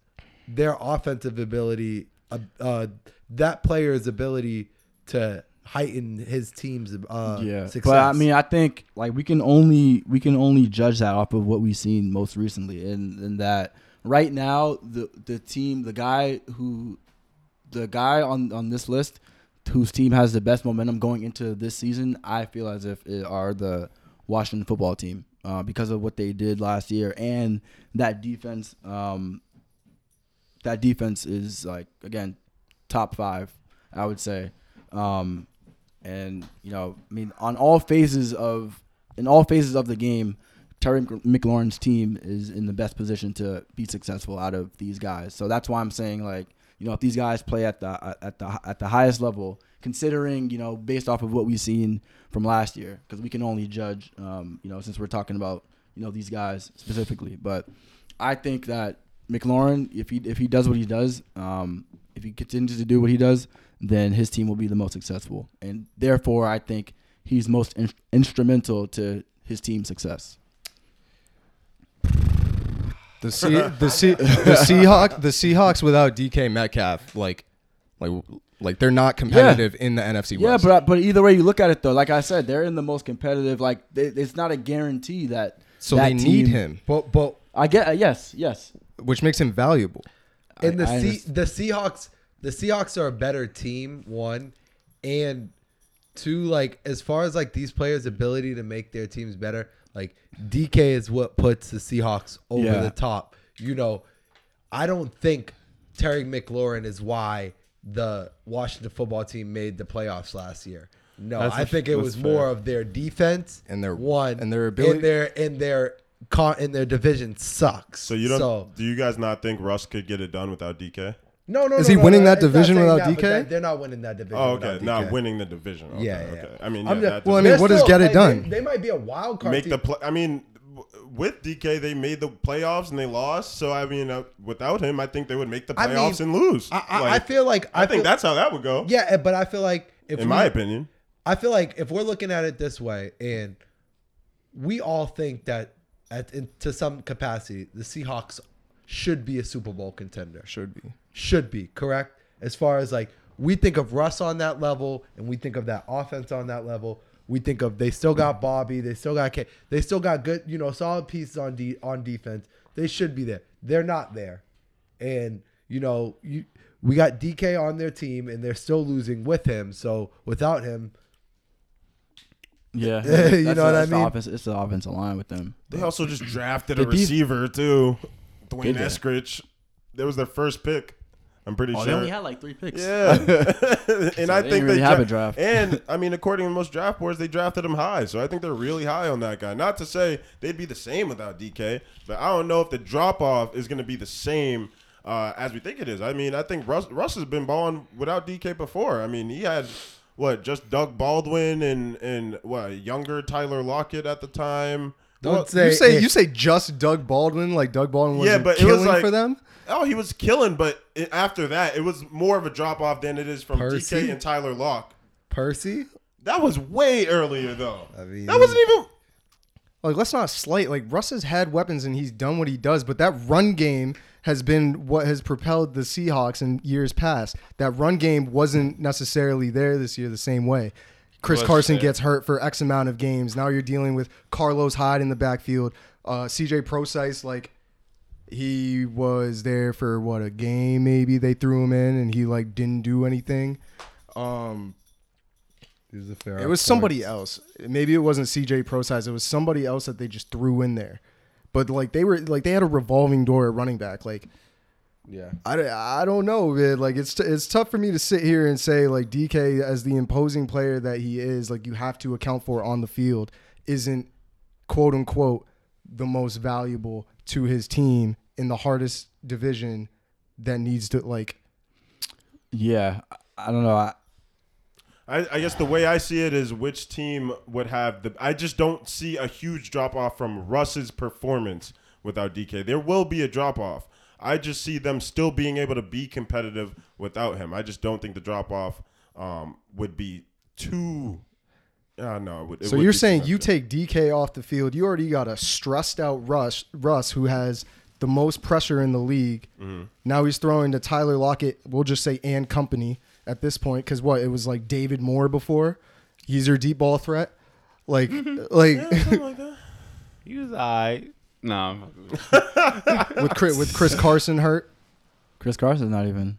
their offensive ability, uh, uh that player's ability to heighten his team's uh, yeah, success. but I mean, I think like we can only we can only judge that off of what we've seen most recently, and and that right now the the team, the guy who, the guy on on this list, whose team has the best momentum going into this season, I feel as if it are the Washington football team uh, because of what they did last year and that defense. Um, that defense is like again top five, I would say. Um, and you know, I mean, on all phases of in all phases of the game, Terry McLaurin's team is in the best position to be successful out of these guys. So that's why I'm saying like, you know, if these guys play at the at the at the highest level, considering you know based off of what we've seen from last year, because we can only judge, um, you know, since we're talking about you know these guys specifically. But I think that McLaurin, if he if he does what he does, um, if he continues to do what he does, then his team will be the most successful, and therefore I think he's most in- instrumental to his team's success. The C, the C, the Seahawks, the Seahawks without DK Metcalf, like, like Like they're not competitive in the NFC Yeah, but but either way you look at it though, like I said, they're in the most competitive. Like they, it's not a guarantee that. so that they need him, But but I get uh, yes, yes. which makes him valuable. and the I- I C, the Seahawks the Seahawks are a better team one and two like as far as like these players ability to make their teams better like DK is what puts the Seahawks over Yeah. the top you know I don't think Terry McLaurin is why the Washington football team made the playoffs last year no That's I a- think it that's was fair. more of their defense And their- one and their ability- and their and their con in their division sucks So you don't? so, do you guys not think Russ could get it done without DK? no, no, Is no, he no, winning no, that division without that, DK? that- They're not winning that division. Oh, okay, not winning the division. Okay, Yeah, yeah. okay. I mean, yeah, just- that Well, I mean, what does get it done? They, they might be a wild card. make the play. I mean, with DK, they made the playoffs and they lost. So I mean, uh, without him, I think they would make the I mean, playoffs and lose. I, I, Like, I feel like I, think feel- that's how that would go. yeah, eh, but I feel like if in we, my opinion. I feel like if we're looking at it this way, and we all think that at in, to some capacity, the Seahawks should be a Super Bowl contender. Should be. should be correct as far as like we think of Russ on that level and we think of that offense on that level. We think of they still got Bobby, they still got K, they still got good, you know, solid pieces on de- on defense. They should be there. They're not there, and you know, you we got DK on their team and they're still losing with him. So without him, Yeah, You know what I mean? offense- it's the offensive line with them. They also just drafted a The def- receiver too, D'Wayne Did they? Eskridge. That was their first pick. I'm pretty sure. Oh, they sure. only had like three picks. Yeah, and I they think didn't they really have dra- a draft. And I mean, according to most draft boards, they drafted him high, so I think they're really high on that guy. Not to say they'd be the same without DK, but I don't know if the drop off is going to be the same uh, as we think it is. I mean, I think Russ, Russ has been balling without DK before. I mean, he had what just Doug Baldwin and and what younger Tyler Lockett at the time. don't Well, say you say if- you say just Doug Baldwin, like Doug Baldwin was Yeah, yeah, but it was killing like- for them. Oh, he was killing, but it, after that, it was more of a drop off than it is from Percy? DK and Tyler Lock. Percy. That was way earlier though. I mean, That wasn't even. Like let's not slight. Like Russ has had weapons and he's done what he does, but that run game has been what has propelled the Seahawks in years past. That run game wasn't necessarily there this year the same way. Chris Let's Carson say- gets hurt for X amount of games. Now you're dealing with Carlos Hyde in the backfield. Uh, CJ Prosise, like he was there for what a game maybe they threw him in and he like didn't do anything. Um, He was a fair it was somebody else. Maybe it wasn't CJ Prosise. It was somebody else that they just threw in there. But like they were like they had a revolving door at running back. Like Yeah. I, I don't know, man. Like it's t- it's tough for me to sit here and say like DK as the imposing player that he is, like you have to account for on the field, isn't quote unquote the most valuable to his team in the hardest division that needs to like Yeah, I- don't know. I, I, I guess the way I see it is which team would have the. I just don't see a huge drop off from Russ's performance without DK. There will be a drop off. I just see them still being able to be competitive without him. I just don't think the drop off um, would be too. Uh, no, it would, it So you're saying you take DK off the field, you already got a stressed out Russ, Russ who has the most pressure in the league. Mm-hmm. Now he's throwing to Tyler Lockett, we'll just say and company at this point cuz what, it was like David Moore before. He's your deep ball threat. Like like Something like that. He was I. No. with Chris, with Chris Carson hurt. Chris Carson's not even.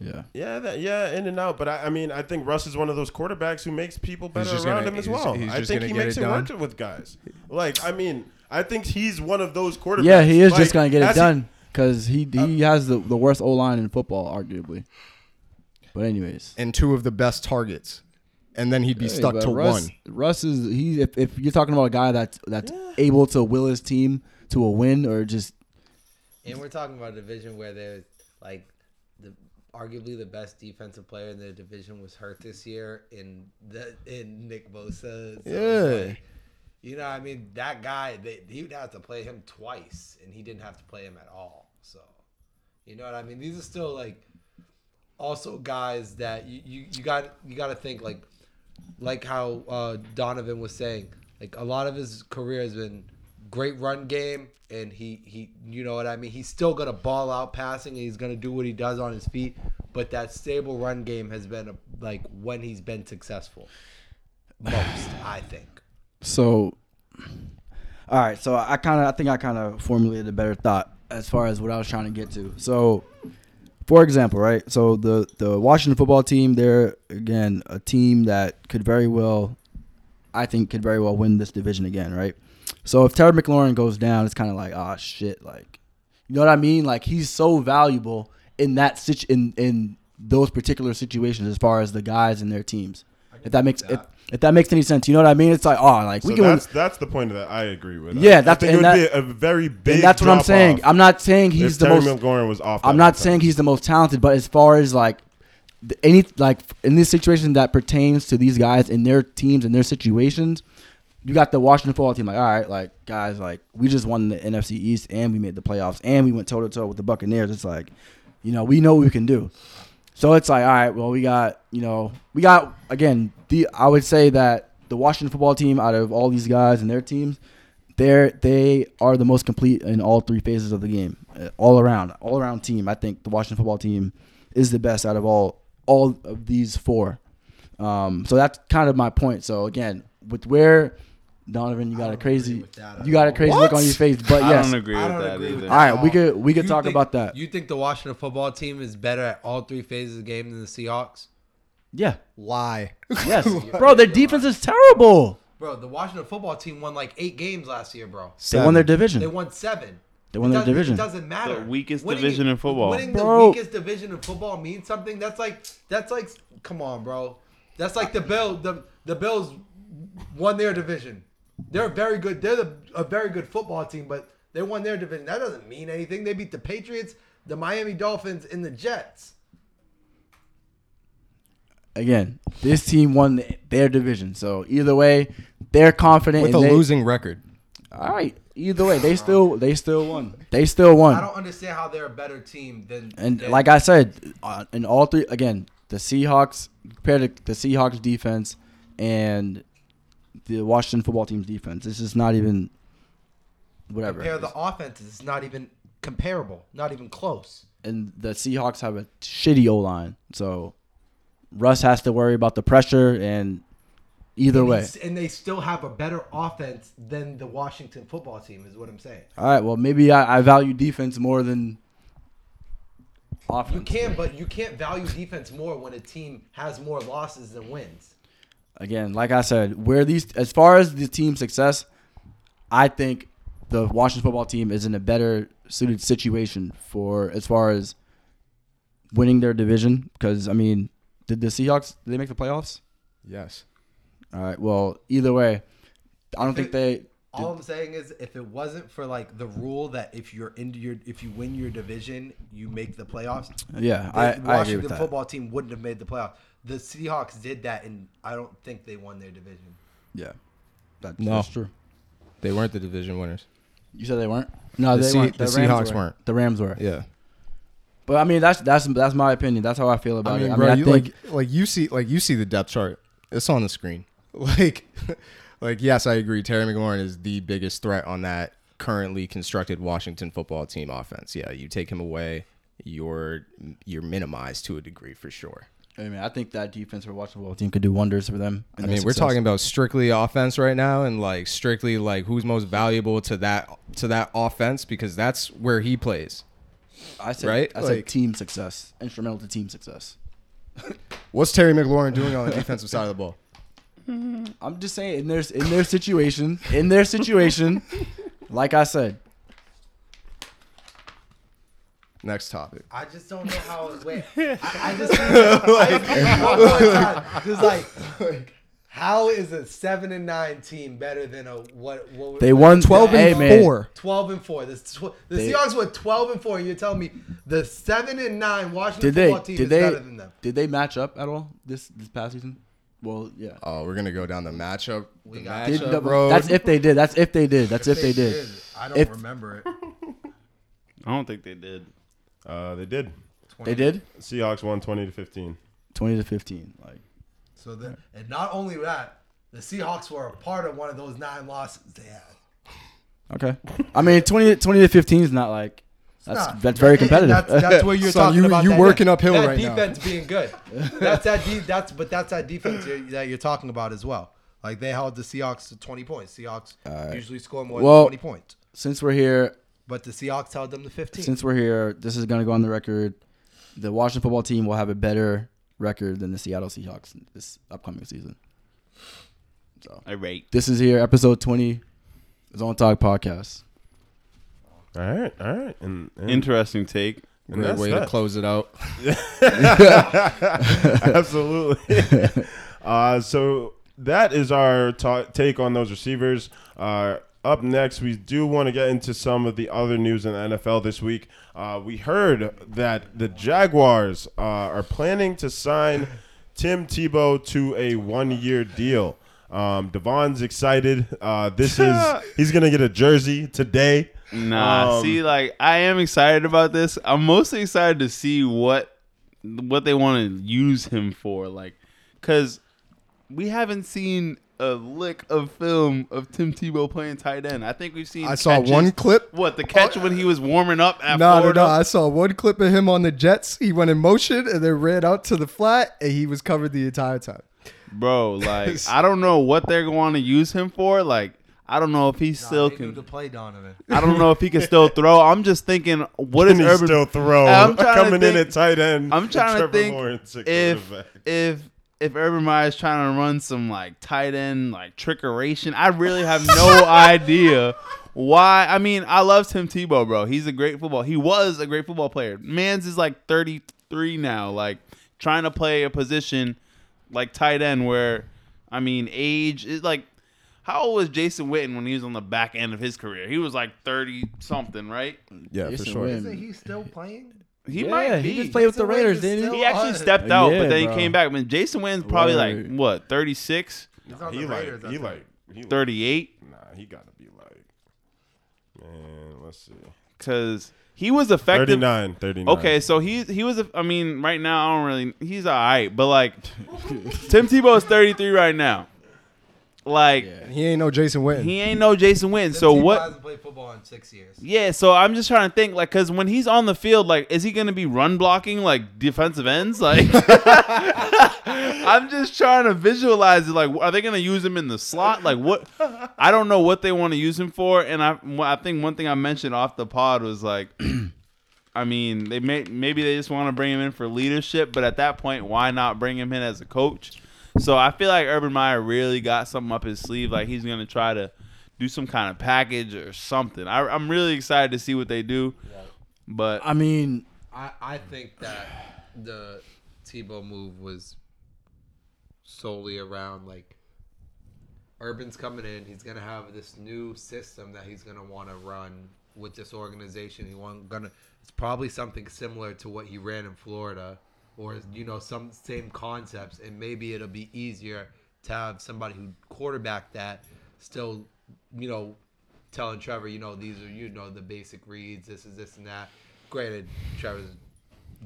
Yeah. Yeah, that, yeah, in and out. But I, I mean, I think Russ is one of those quarterbacks who makes people better around gonna- him as he's- well. he's I think he makes it it work with guys. Like, I mean, I think he's one of those quarterbacks. Yeah, he is Like, just gonna get it done because he he uh, has the, the worst O line in football, arguably. But anyways, and two of the best targets, and then he'd be Hey, stuck to Russ, one. Russ is he. If, if you're talking about a guy that's that's able to will his team to a win or just And we're talking about a division where there's like the arguably the best defensive player in the division was hurt this year in the in Nick Bosa. So Yeah. like, you know, I mean, that guy they he would have to play him twice, and he didn't have to play him at all. So, you know what I mean? These are still like also guys that you you, got you got to think like like how uh, Donovan was saying, like a lot of his career has been great run game, and he he you know what I mean. He's still gonna ball out passing, and he's gonna do what he does on his feet. but that stable run game has been a, like when he's been successful. Most, I think. So, all right. So I kind of, I think I kind of formulated a better thought as far as what I was trying to get to. So, for example, right? So the the Washington football team, they're again a team that could very well, I think, could very well win this division again, right? So if Terry McLaurin goes down, it's kind of like, ah, shit, like, you know what I mean? Like he's so valuable in that situ- in in those particular situations as far as the guys and their teams. If that makes if, if that makes any sense, you know what I mean? It's like, oh, like So we can win. that's that's the point of that I agree with. Yeah, I that's- think it would and be a very big. And that's what I'm saying. I'm not saying he's the Terry most. McLaurin was off. I'm not saying he's the most talented, but as far as like any like in this situation that pertains to these guys and their teams and their situations, you got the Washington football team. Like, all right, like guys, like we just won the NFC East and we made the playoffs and we went toe to toe with the Buccaneers. It's like, you know, we know what we can do. So it's like, all right, well, we got, you know, we got again. The I would say that the Washington football team, out of all these guys and their teams, they're they are the most complete in all three phases of the game, uh, all around, all around team. I think the Washington football team is the best out of all all of these four. Um, so that's kind of my point. So again, with where Donovan, you got a crazy, agree with that at you got a all. crazy look on your face. But I yes, don't agree I don't that agree with either. that. all right, we could we could You talk think- about that. You think the Washington football team is better at all three phases of the game than the Seahawks? Yeah, Lie. yes, bro. Their defense is terrible. Bro, the Washington football team won like eight games last year, bro. They won their division. They division. won seven. They won It their doesn't- division. It doesn't matter. The weakest Winning- division in football. Winning Bro. the weakest division in football means something. That's like that's like come on, bro. That's like the Bill the the Bills won their division. They're very good. They're the, a very good football team, but they won their division. That doesn't mean anything. They beat the Patriots, the Miami Dolphins, and the Jets. Again, this team won their division. So either way, they're confident. with a they- losing record. All right. Either way, they still they still won. They still won. I don't understand how they're a better team than And than- like I said, uh, in all three again, the Seahawks compared to the Seahawks defense and the Washington football team's defense, this is not even whatever. compare the offenses. It's not even comparable. Not even close. and the Seahawks have a shitty O line, so Russ has to worry about the pressure. And either and way, and they still have a better offense than the Washington football team. Is what I'm saying. all right. Well, maybe I, I value defense more than offense. You can, but you can't value defense more when a team has more losses than wins. Again, like I said, where these as far as the team success, I think the Washington football team is in a better suited situation for as far as winning their division. Because I mean, did the Seahawks did they make the playoffs? Yes. All right. Well, either way, I don't think they. All I'm saying is, if it wasn't for like the rule that if you're into your, if you win your division, you make the playoffs. Yeah, the I, I agree Washington with that. football team wouldn't have made the playoffs. The Seahawks did that, and I don't think they won their division. Yeah, that, No. that's true. They weren't the division winners. You said they weren't. No, The they Se- weren't. the Rams Seahawks were. weren't. The Rams were. Yeah. But I mean, that's that's that's my opinion. That's how I feel about I mean, it. I bro, mean, I you, think like like you see like you see the depth chart. It's on the screen. Like like yes, I agree. Terry McLaurin is the biggest threat on that currently constructed Washington football team offense. Yeah, you take him away, you're you're minimized to a degree for sure. I mean, I think that defense for Washington football team could do wonders for them. I mean, their we're success. talking about strictly offense right now, and like strictly like who's most valuable to that to that offense because that's where he plays. I said, right? I said team success, instrumental to team success. What's Terry McLaurin doing on the defensive side of the ball? I'm just saying, in their in their situation, in their situation, like I said, Next topic. I just don't know how. Wait, I, I just like, just like, how is a seven and nine team better than a what? what they won Twelve hey, and man, four. 12 and 4. The, tw- the They- Seahawks went 12 and 4. You're telling me the 7 and 9 Washington Did they football team did is they better than them. did they match up at all this this past season? Well, yeah. Oh, we're gonna go down the matchup. The got- Did- matchup road. that's if they did. That's if they did. That's if, they did. I don't If- remember it. I don't think they did. Uh, they did. They did Seahawks won twenty to fifteen. twenty to fifteen. Like So the, and not only that, the Seahawks were a part of one of those nine losses they had. okay, I mean 20, 20 to fifteen is not like That's Nah, that's very and competitive. That's, that's where you're Son, talking you- about. you that, working that uphill right now. defense being good. That's that. De- that's but that's that defense you're, that you're talking about as well. Like they held the Seahawks to 20 points. Seahawks Alright. usually score more Well- than 20 points, since we're here, but the Seahawks held them to 15. since we're here, this is gonna go on the record. The Washington football team will have a better record than the Seattle Seahawks this upcoming season. So I rate. this is here, episode twenty, Zone Talk podcast. All right, all right, and, and Interesting take. and Great that's way that. to close it out. Absolutely. uh, so that is our ta- take on those receivers. Uh, up next, we do want to get into some of the other news in the NFL this week. Uh, we heard that the Jaguars uh, are planning to sign Tim Tebow to a one-year deal. Um, Devon's excited. Uh, this is he's gonna get a jersey today. Nah, Um, see, like I am excited about this. I'm mostly excited to see what what they want to use him for, like, cause we haven't seen a lick of film of Tim Tebow playing tight end. I think we've seen. I saw catches- one clip. What the catch when he was warming up at No, no, Florida? no. I saw one clip of him on the Jets. He went in motion and then ran out to the flat, and he was covered the entire time. Bro, like I don't know what they're going to use him for. Like I don't know if he still they knew can. to play Donovan. I don't know if he can still throw. I'm just thinking, what is Can he Urban? still throw? I'm coming think- in at tight end. I'm trying to Trevor think Lawrence at if quarterback. if if Urban Meyer's trying to run some like tight end like trickeration, I really have no idea why. I mean, I love Tim Tebow, bro. He's a great football. He was a great football player. Mans is like 33 now, like trying to play a position like tight end where I mean, age is like how old was Jason Witten when he was on the back end of his career? He was like 30 something, right? Yeah, for sure. Witten. Isn't he still playing? He yeah, might be. he just played with the Raiders, didn't he? He actually stepped out, Yeah, but then bro. he came back. I mean, Jason Witten's probably Right. like what 36, He's on he the like he like he like 38 Nah, he got to be like, man, let's see. because he was effective. 39, 39. Okay, so he he was. a- I mean, right now I don't really. He's all right, but like Tim Tebow is 33 right now. Like He ain't no Jason Witten. he ain't no Jason Witten. So Tim Tebow what? hasn't played football in six years. Yeah, so I'm just trying to think, like, because when he's on the field, like, is he going to be run blocking like defensive ends? Like, I'm just trying to visualize it. Like, are they going to use him in the slot? Like, what? I don't know what they want to use him for. And I, I think one thing I mentioned off the pod was like, I mean, they may maybe they just want to bring him in for leadership, but at that point, why not bring him in as a coach? So I feel like Urban Meyer really got something up his sleeve. Like he's gonna try to do some kind of package or something. I, I'm really excited to see what they do. But I mean, I, I think that the Tebow move was solely around like Urban's coming in. He's gonna have this new system that he's gonna want to run with this organization. He want gonna. It's probably something similar to what he ran in Florida, or you know some same concepts. And maybe it'll be easier to have somebody who quarterback that still, you know, telling Trevor, you know, these are you know the basic reads. This is this and that. Granted, Trevor's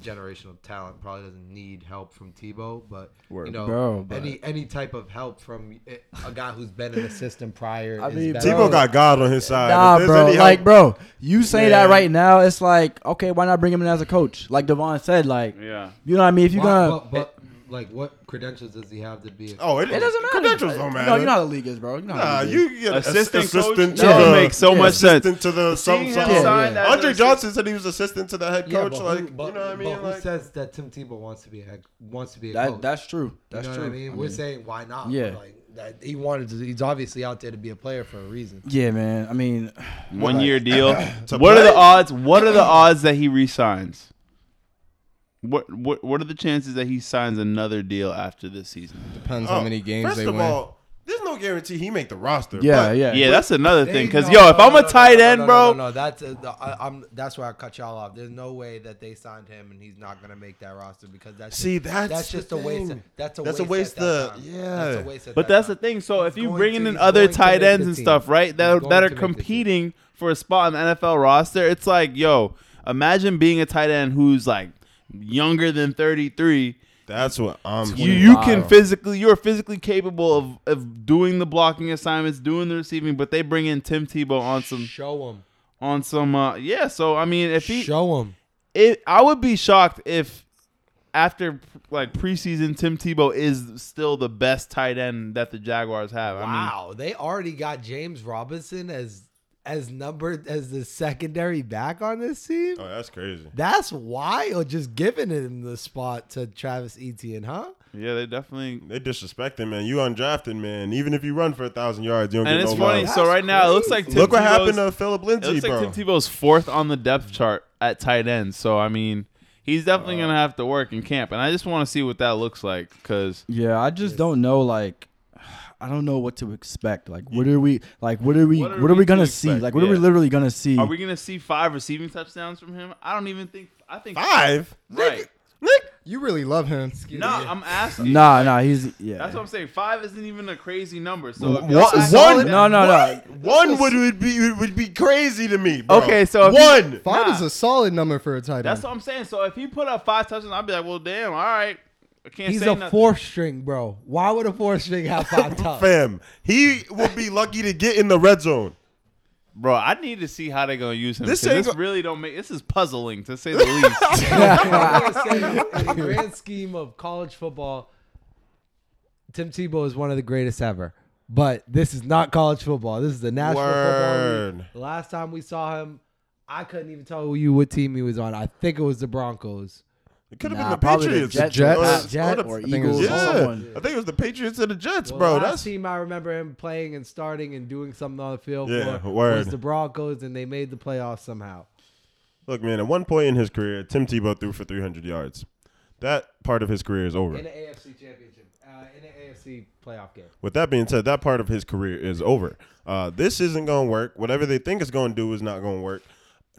generational talent probably doesn't need help from Tebow, but Word. you know, Bro, but- any any type of help from a guy who's been in a system prior. I is mean, better. Tebow got God on his side. nah, bro. any Like, bro, you say Yeah. that right now, it's like, okay, why not bring him in as a coach? Like Devon said, like, yeah, you know what I mean? If you're Why- gonna, but, but like, what credentials does he have to be? A, Oh, it, it doesn't matter. Credentials don't matter. No, you know how the league is, bro. You know how Nah, the league is. you get Assistant assistant, coach? assistant to That the makes so much sense. assistant to the some, Seeing some Yeah, yeah. Andre Johnson said he was assistant to the head yeah, coach. but like who, but, you know what I but mean? who Like, says that Tim Tebow wants to be a head, wants to be a That, coach? that's true. That's you know true. what I mean? We're saying why not? Yeah. Like that he wanted to. He's obviously out there to be a player for a reason. yeah, man. I mean, one year deal. To what are the odds? What are the odds that he resigns? What what what are the chances that he signs another deal after this season? Depends oh, how many games First they of win. all, there's no guarantee he make the roster. yeah, but yeah. Yeah, that's another thing. Because no, yo, if no, I'm no, a no, tight no, end, no, bro, no, no, that's uh, the, I, I'm that's where I cut y'all off. There's no way that they signed him and he's not gonna make that roster because that's See, just, that's that's the just a waste. thing. Of, that's a That's a waste. waste at that of- time. yeah. That's a waste at But that that's the time. thing. So if you going bring to- in he's other going to tight make ends the and team. stuff, right? That He's are, going that to are make the team. competing for a spot in the NFL roster, it's like, yo, imagine being a tight end who's like younger than 33. That's what I'm. You you can physically you're physically capable of, of doing the blocking assignments, doing the receiving, but they bring in Tim Tebow on some Show him. on some. Uh, yeah, so I mean, if he, Show him. it, I would be shocked if after like preseason, Tim Tebow is still the best tight end that the Jaguars have. I mean, Wow, they already got James Robinson as as numbered as the secondary back on this team. Oh, that's crazy. That's wild. Just giving him the spot to Travis Etienne, huh? yeah, they definitely. They disrespect him, man. You undrafted, man. Even if you run for a thousand yards, you don't And get it's no funny. love. So right now, it looks like Tim Look what Tebow's- happened to Phillip It Lindsay, looks bro. like Tim Tebow's fourth on the depth chart at tight end. So I mean, he's definitely uh, gonna have to work in camp, and I just want to see what that looks like because Yeah, I just don't know. Like, I don't know what to expect. Like, what are we? Like, what are we? What What are are, we we gonna see? Like, what are we literally gonna see? are we gonna see five receiving touchdowns from him? I don't even think. I think Five, Right. Nick. You really love him. No, I'm asking. Nah, nah, he's yeah. That's what I'm saying. Five isn't even a crazy number. So if One- one- no, no, no. One would, would be would be crazy to me. Bro. Okay, so if he- one. Five Nah. is a solid number for a tight end. That's what I'm saying. So if he put up five touchdowns, I'd be like, well, damn, all right. I can't He's say a nothing. fourth string, bro. Why would a fourth string have five touchdowns? Fam, he will be lucky to get in the red zone. Bro, I need to see how they're gonna use him. This This, ain't this go- really don't make. This is puzzling to say the least. I'm gonna say, in the grand scheme of college football, Tim Tebow is one of the greatest ever. But this is not college football. This is the National Football League. The last time we saw him, I couldn't even tell you what team he was on. I think it was the Broncos. It could have Nah, been the probably the Patriots. Jets, Jets. Or- Jet- or or I think it Eagles was- yeah, someone. I think it was the Patriots and the Jets, Well, bro. the last That's team I remember him playing and starting and doing something on the field Yeah, for word. was the Broncos, and they made the playoffs somehow. look, man. At one point in his career, Tim Tebow threw for 300 yards. That part of his career is over. In the AFC Championship, uh, in the AFC playoff game. With that being said, that part of his career is over. Uh, this isn't going to work. Whatever they think it's going to do is not going to work.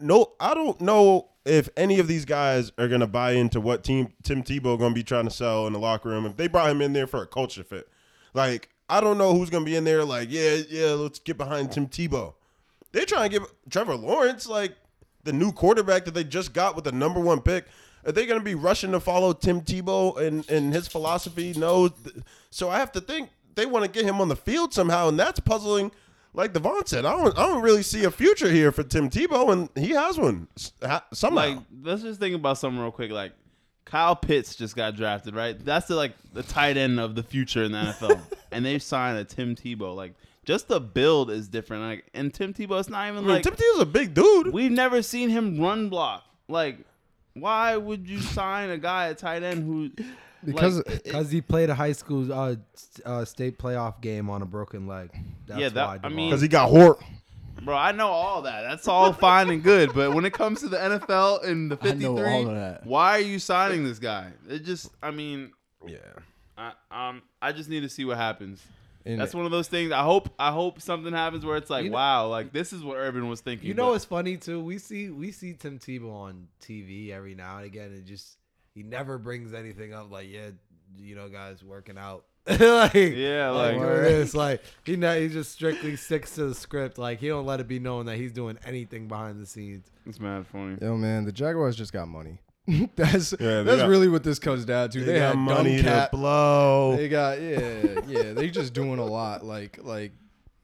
No, I don't know if any of these guys are going to buy into what team Tim Tebow going to be trying to sell in the locker room. If they brought him in there for a culture fit, like I don't know who's going to be in there. Like, yeah, yeah, let's get behind Tim Tebow. They're trying to give Trevor Lawrence like the new quarterback that they just got with the number one pick. Are they going to be rushing to follow Tim Tebow and, and his philosophy? No. So I have to think they want to get him on the field somehow, and that's puzzling. Like Devon said, I don't, I don't really see a future here for Tim Tebow, and he has one somehow. like, let's just think about something real quick. Like, Kyle Pitts just got drafted, right? That's the like the tight end of the future in the NFL, and they signed a Tim Tebow. Like, just the build is different. Like, and Tim Tebow, it's not I even mean, like Tim Tebow's a big dude. we've never seen him run block. Like, why would you sign a guy at tight end who? Because like, Because he played a high school uh, uh, state playoff game on a broken leg. That's Yeah, that- why I Devon- mean- Because he got hurt. Bro, I know all that. That's all fine and good. But when it comes to the NFL and the I know 53, all that. why are you signing this guy? It just, I mean, Yeah. I, um, I just need to see what happens. And That's one of those things. I hope, I hope something happens where it's like, You know- wow, like this is what Urban was thinking. You know but- what's funny too? We see we see Tim Tebow on TV every now and again, and just he never brings anything up like, yeah, you know, guys working out. like Yeah, like, like- doing this. Like he not, he just strictly sticks to the script. Like he don't let it be known that he's doing anything behind the scenes. It's mad funny. Yo, man, the Jaguars just got money. that's Yeah, that's got- really what this comes down to. They, They, got money dumb to blow. They got yeah, yeah. They just doing a lot. Like like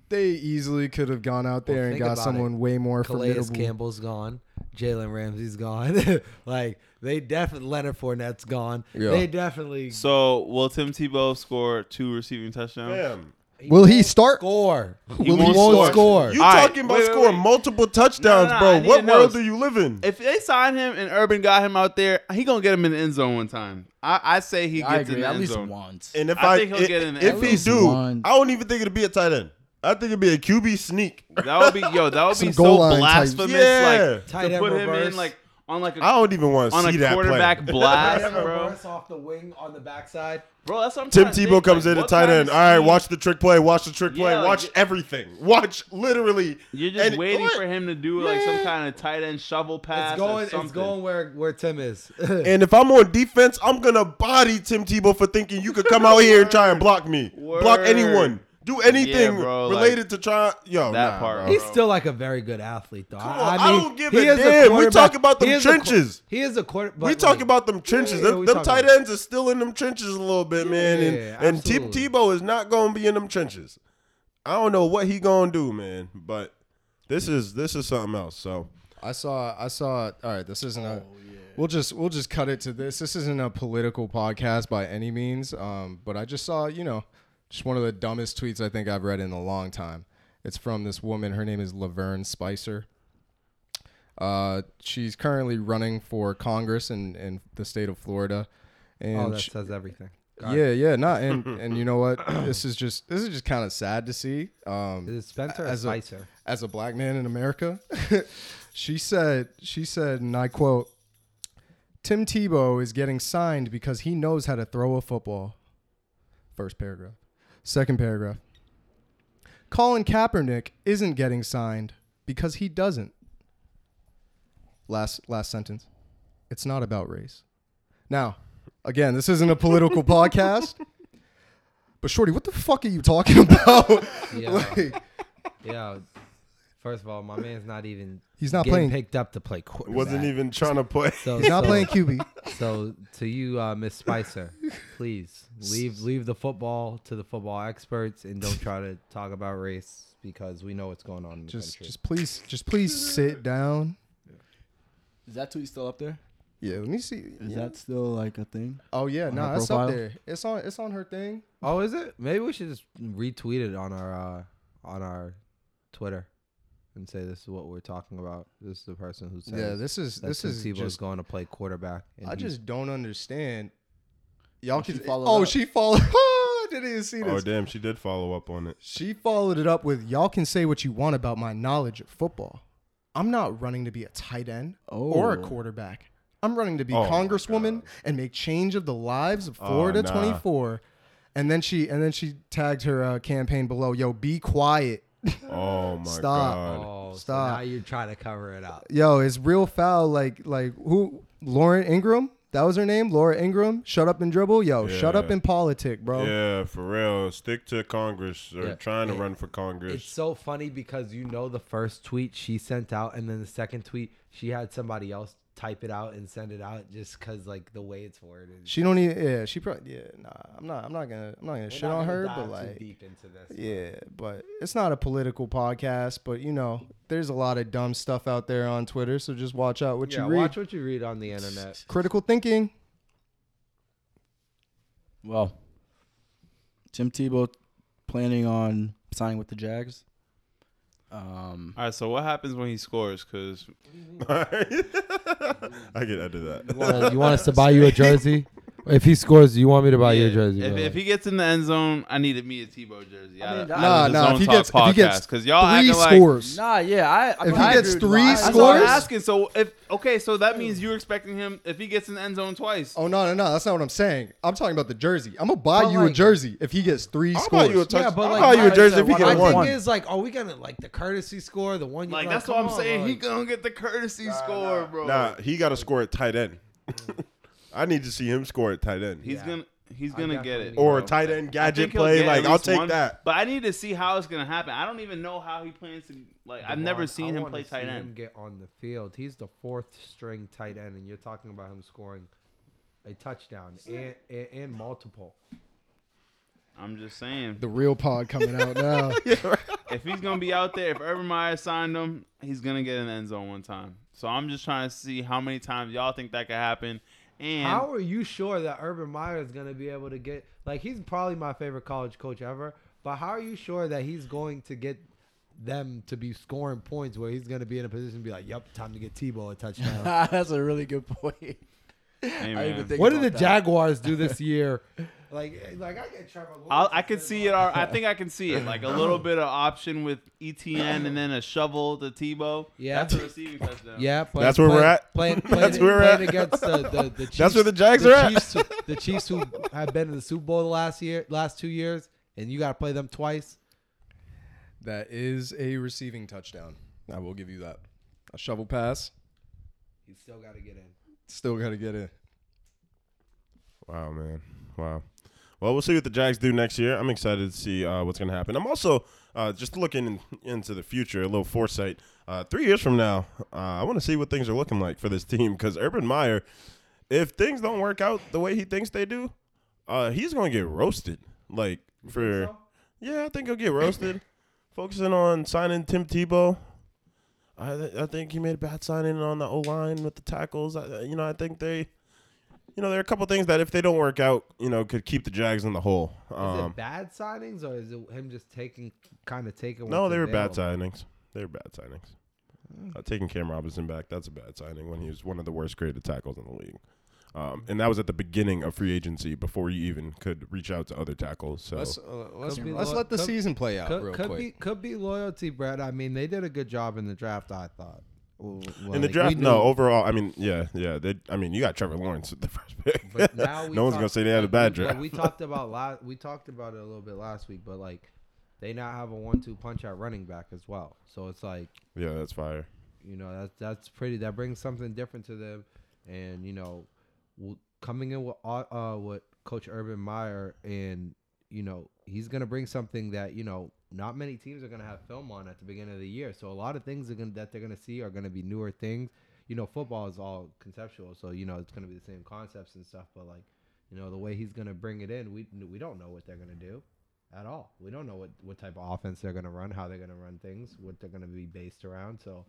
they easily could have gone out there Well, and got about someone way more Calais formidable. Campbell's gone. Jalen Ramsey's gone. like they definitely Leonard Fournette's gone. Yeah. They definitely So will Tim Tebow score two receiving touchdowns? Damn. Will he won't start? Score. He Will won't won't score. score. You All right, talking about wait, wait, scoring wait. multiple touchdowns, No, no, I bro? need What to know. world do you live in? If they sign him and Urban got him out there, he gonna get him in the end zone one time. I, I say he gets I in agree. the At end least zone. once. And if I I, think he'll i- get in the end zone. if end he zone. do, One. I don't even think it'd be a tight end. I think it'd be a QB sneak. That would be yo. That would Some be goal so line type- blasphemous. Yeah. Like Tight to end put him reverse. in like on like I a don't even want to on see a that quarterback play. blast, Tight end bro. off the wing on the backside. Bro, that's what I'm Tim trying to Tebow think, comes like, in at tight end. All right, watch the trick play. Watch the trick play. Yeah, like- watch everything. Watch literally. You're just and- waiting what? for him to do like some kind of tight end shovel pass. It's going. something. It's going where where Tim is. And if I'm on defense, I'm gonna body Tim Tebow for thinking you could come out here and try and block me, block anyone, do anything Yeah, bro, related to try. Yo, That nah, part, bro. He's still like a very good athlete, though. Come I, on, I I don't give he a is damn. We quarterback- talk about them he is a qu- trenches. he is a quarter. we but, talk about them trenches. yeah, them we them talk tight about- ends are still in them trenches a little bit, man. Yeah, and and Tim absolutely. Tebow is not gonna be in them trenches. I don't know what he gonna do, man. But this is this is something else. So I saw I saw all right, this isn't a We'll just we'll just cut it to this. This isn't a political podcast by any means. Um, but I just saw, you know, just one of the dumbest tweets I think I've read in a long time. It's from this woman. Her name is Laverne Spicer. Uh, she's currently running for Congress in, in the state of Florida. And Oh, that she- says everything. yeah, yeah, not and and you know what? This is just this is just kind of sad to see. Um, Is it Spencer or As a- Spicer? as a black man in America. she said, she said, and I quote, Tim Tebow is getting signed because he knows how to throw a football. First paragraph. Second paragraph. Colin Kaepernick isn't getting signed because he doesn't. Last last sentence. It's not about race. Now, again, this isn't a political podcast. But Shorty, what the fuck are you talking about? Yeah. like, Yeah. First of all, my man's not even. He's not getting playing- picked up to play quarterback. wasn't even trying to play. So, he's not so- playing QB. So to you, uh, Miss Spicer, please leave leave the football to the football experts and don't try to talk about race because we know what's going on in the just country. just please just please sit down Is that tweet still up there? yeah let me see Is Yeah. that still like a thing? oh yeah no her nah, it's profile? up there it's on it's on her thing oh, is it? Maybe we should just retweet it on our uh, on our Twitter and say this is what we're talking about. This is the person who says yeah this is this is just going to play quarterback. and i just don't understand y'all Oh, she can followed oh up. she followed i didn't even see this. oh damn, she did follow up on it. she followed it up with y'all can say what you want about my knowledge of football i'm not running to be a tight end or a Oh. quarterback i'm running to be Oh congresswoman and make change of the lives of florida nah. 24 and then she and then she tagged her uh, campaign below yo be quiet Oh my Stop. god. Oh, so Stop. now you're trying to cover it up. Yo, it's real foul. Like, like who? Lauren Ingraham. That was her name, Laura Ingraham. Shut up and dribble. Yo, shut up Yeah. in politic, bro. Yeah, for real. Stick to Congress or Yeah. trying to It- run for Congress. It's so funny because you know the first tweet she sent out, and then the second tweet she had somebody else type it out and send it out just because like the way it's worded. She don't even. Yeah, she probably. Yeah, nah. I'm not. I'm not gonna. I'm not gonna We're shit not on gonna her, dive but too like, deep into this. yeah, but it's not a political podcast. But you know, there's a lot of dumb stuff out there on Twitter, so just watch out what yeah, you read. watch what you read on the internet. Critical thinking. Well, Tim Tebow planning on signing with the Jags. Um, All right, so what happens when he scores? Because I can edit that. You want, you want us to buy you a jersey? If he scores, do you want me to buy you a jersey? If, if he gets in the end zone, I need a me a Tebow jersey. I mean, Nah, out of the nah, if he Talk gets- if he gets podcast, 'cause y'all Three acting like scores. nah, yeah, I. I If I he gets agree with three you. I- That's scores- what I'm Scores? asking. So if okay, so that means you're expecting him if he gets in the end zone twice. Oh no, no, no. That's not what I'm saying. I'm talking about the jersey. I'm gonna buy But, you a like- jersey if he gets 3 I'll scores. buy you a touch. Yeah, but I'll like, buy you a my- jersey if he my get my one. thing is like, are we gonna like the courtesy score, the one? You, Like like, that's what come I'm on, saying. like- he gonna get the courtesy score, bro. Nah, he got to score at tight end. Mm. I need to see him score at tight end. he's Yeah. gonna he's I gonna get definitely it. or bro. tight end I gadget think he'll play. get at Like I'll least take one, that. But I need to see how it's gonna happen. I don't even know how he plans to. Like I've never Devon, seen I him wanna play see tight Him end. get on the field. He's the fourth string tight end, and you're talking about him scoring a touchdown and, and, and multiple. I'm just saying. the real pod coming out now. if he's gonna be out there, if Urban Meyer signed him, he's gonna get an end zone one time. So I'm just trying to see how many times y'all think that could happen. And How are you sure that Urban Meyer is going to be able to get like he's probably my favorite college coach ever, but how are you sure that he's going to get them to be scoring points where he's going to be in a position to be like, "Yep, time to get Tebow a touchdown." That's a really good point. Hey, I even think what did the that. Jaguars do this year? like, eh, like I get Trevor. Lawrence I'll, could see it. al- I think I can see it. Like a little bit of option with Etienne and then a shovel to Tebow. Yeah. that's a receiving touchdown. Yeah, playing, That's where we're at? Playing, playing, That's where we're at? against the, the, the Chiefs. That's where the Jags the are at? Chiefs who, the Chiefs who have been in the Super Bowl the last year, last two years, and you got to play them twice. that is a receiving touchdown. I will give you that. A shovel pass. You still got to get in. Still got to get in. Wow, man. Wow. Well, we'll see what the Jags do next year. I'm excited to see uh, what's going to happen. I'm also uh, just looking in, into the future, a little foresight. Uh, three years from now, uh, I want to see what things are looking like for this team because Urban Meyer, if things don't work out the way he thinks they do, uh, he's going to get roasted. Like for yeah, I think he'll get roasted. Focusing on signing Tim Tebow, I th- I think he made a bad signing on the O line with the tackles. I, you know, I think they, you know, there are a couple things that if they don't work out, you know, could keep the Jags in the hole. Is Um, it bad signings or is it him just taking kind of taking? no, they were bad signings. They were bad signings. Uh, taking Cam Robinson back, that's a bad signing when he was one of the worst graded tackles in the league. Um, and that was at the beginning of free agency before you even could reach out to other tackles. So Let's uh, let's, be let's lo- let the could- season play out Could, real could quick. be could be loyalty, Brad. I mean, they did a good job in the draft. I thought. Well, in the like, draft, no. Overall, I mean, yeah, yeah. They, I mean, you got Trevor Lawrence at the first pick. But now we no one's gonna say they had a bad draft. We talked about last. We talked about it a little bit last week, but like, they now have a one-two punch at running back as well. So it's like, yeah, that's fire. you know, that's that's pretty. That brings something different to them, and you know, w- coming in with uh uh, with Coach Urban Meyer, and you know, he's gonna bring something that you know not many teams are gonna have film on at the beginning of the year. So a lot of things gonna, that they're gonna see are gonna be newer things. You know, football is all conceptual, so you know it's gonna be the same concepts and stuff. But like, you know, the way he's gonna bring it in, we we don't know what they're gonna do at all. We don't know what what type of offense they're gonna run, how they're gonna run things, what they're gonna be based around. So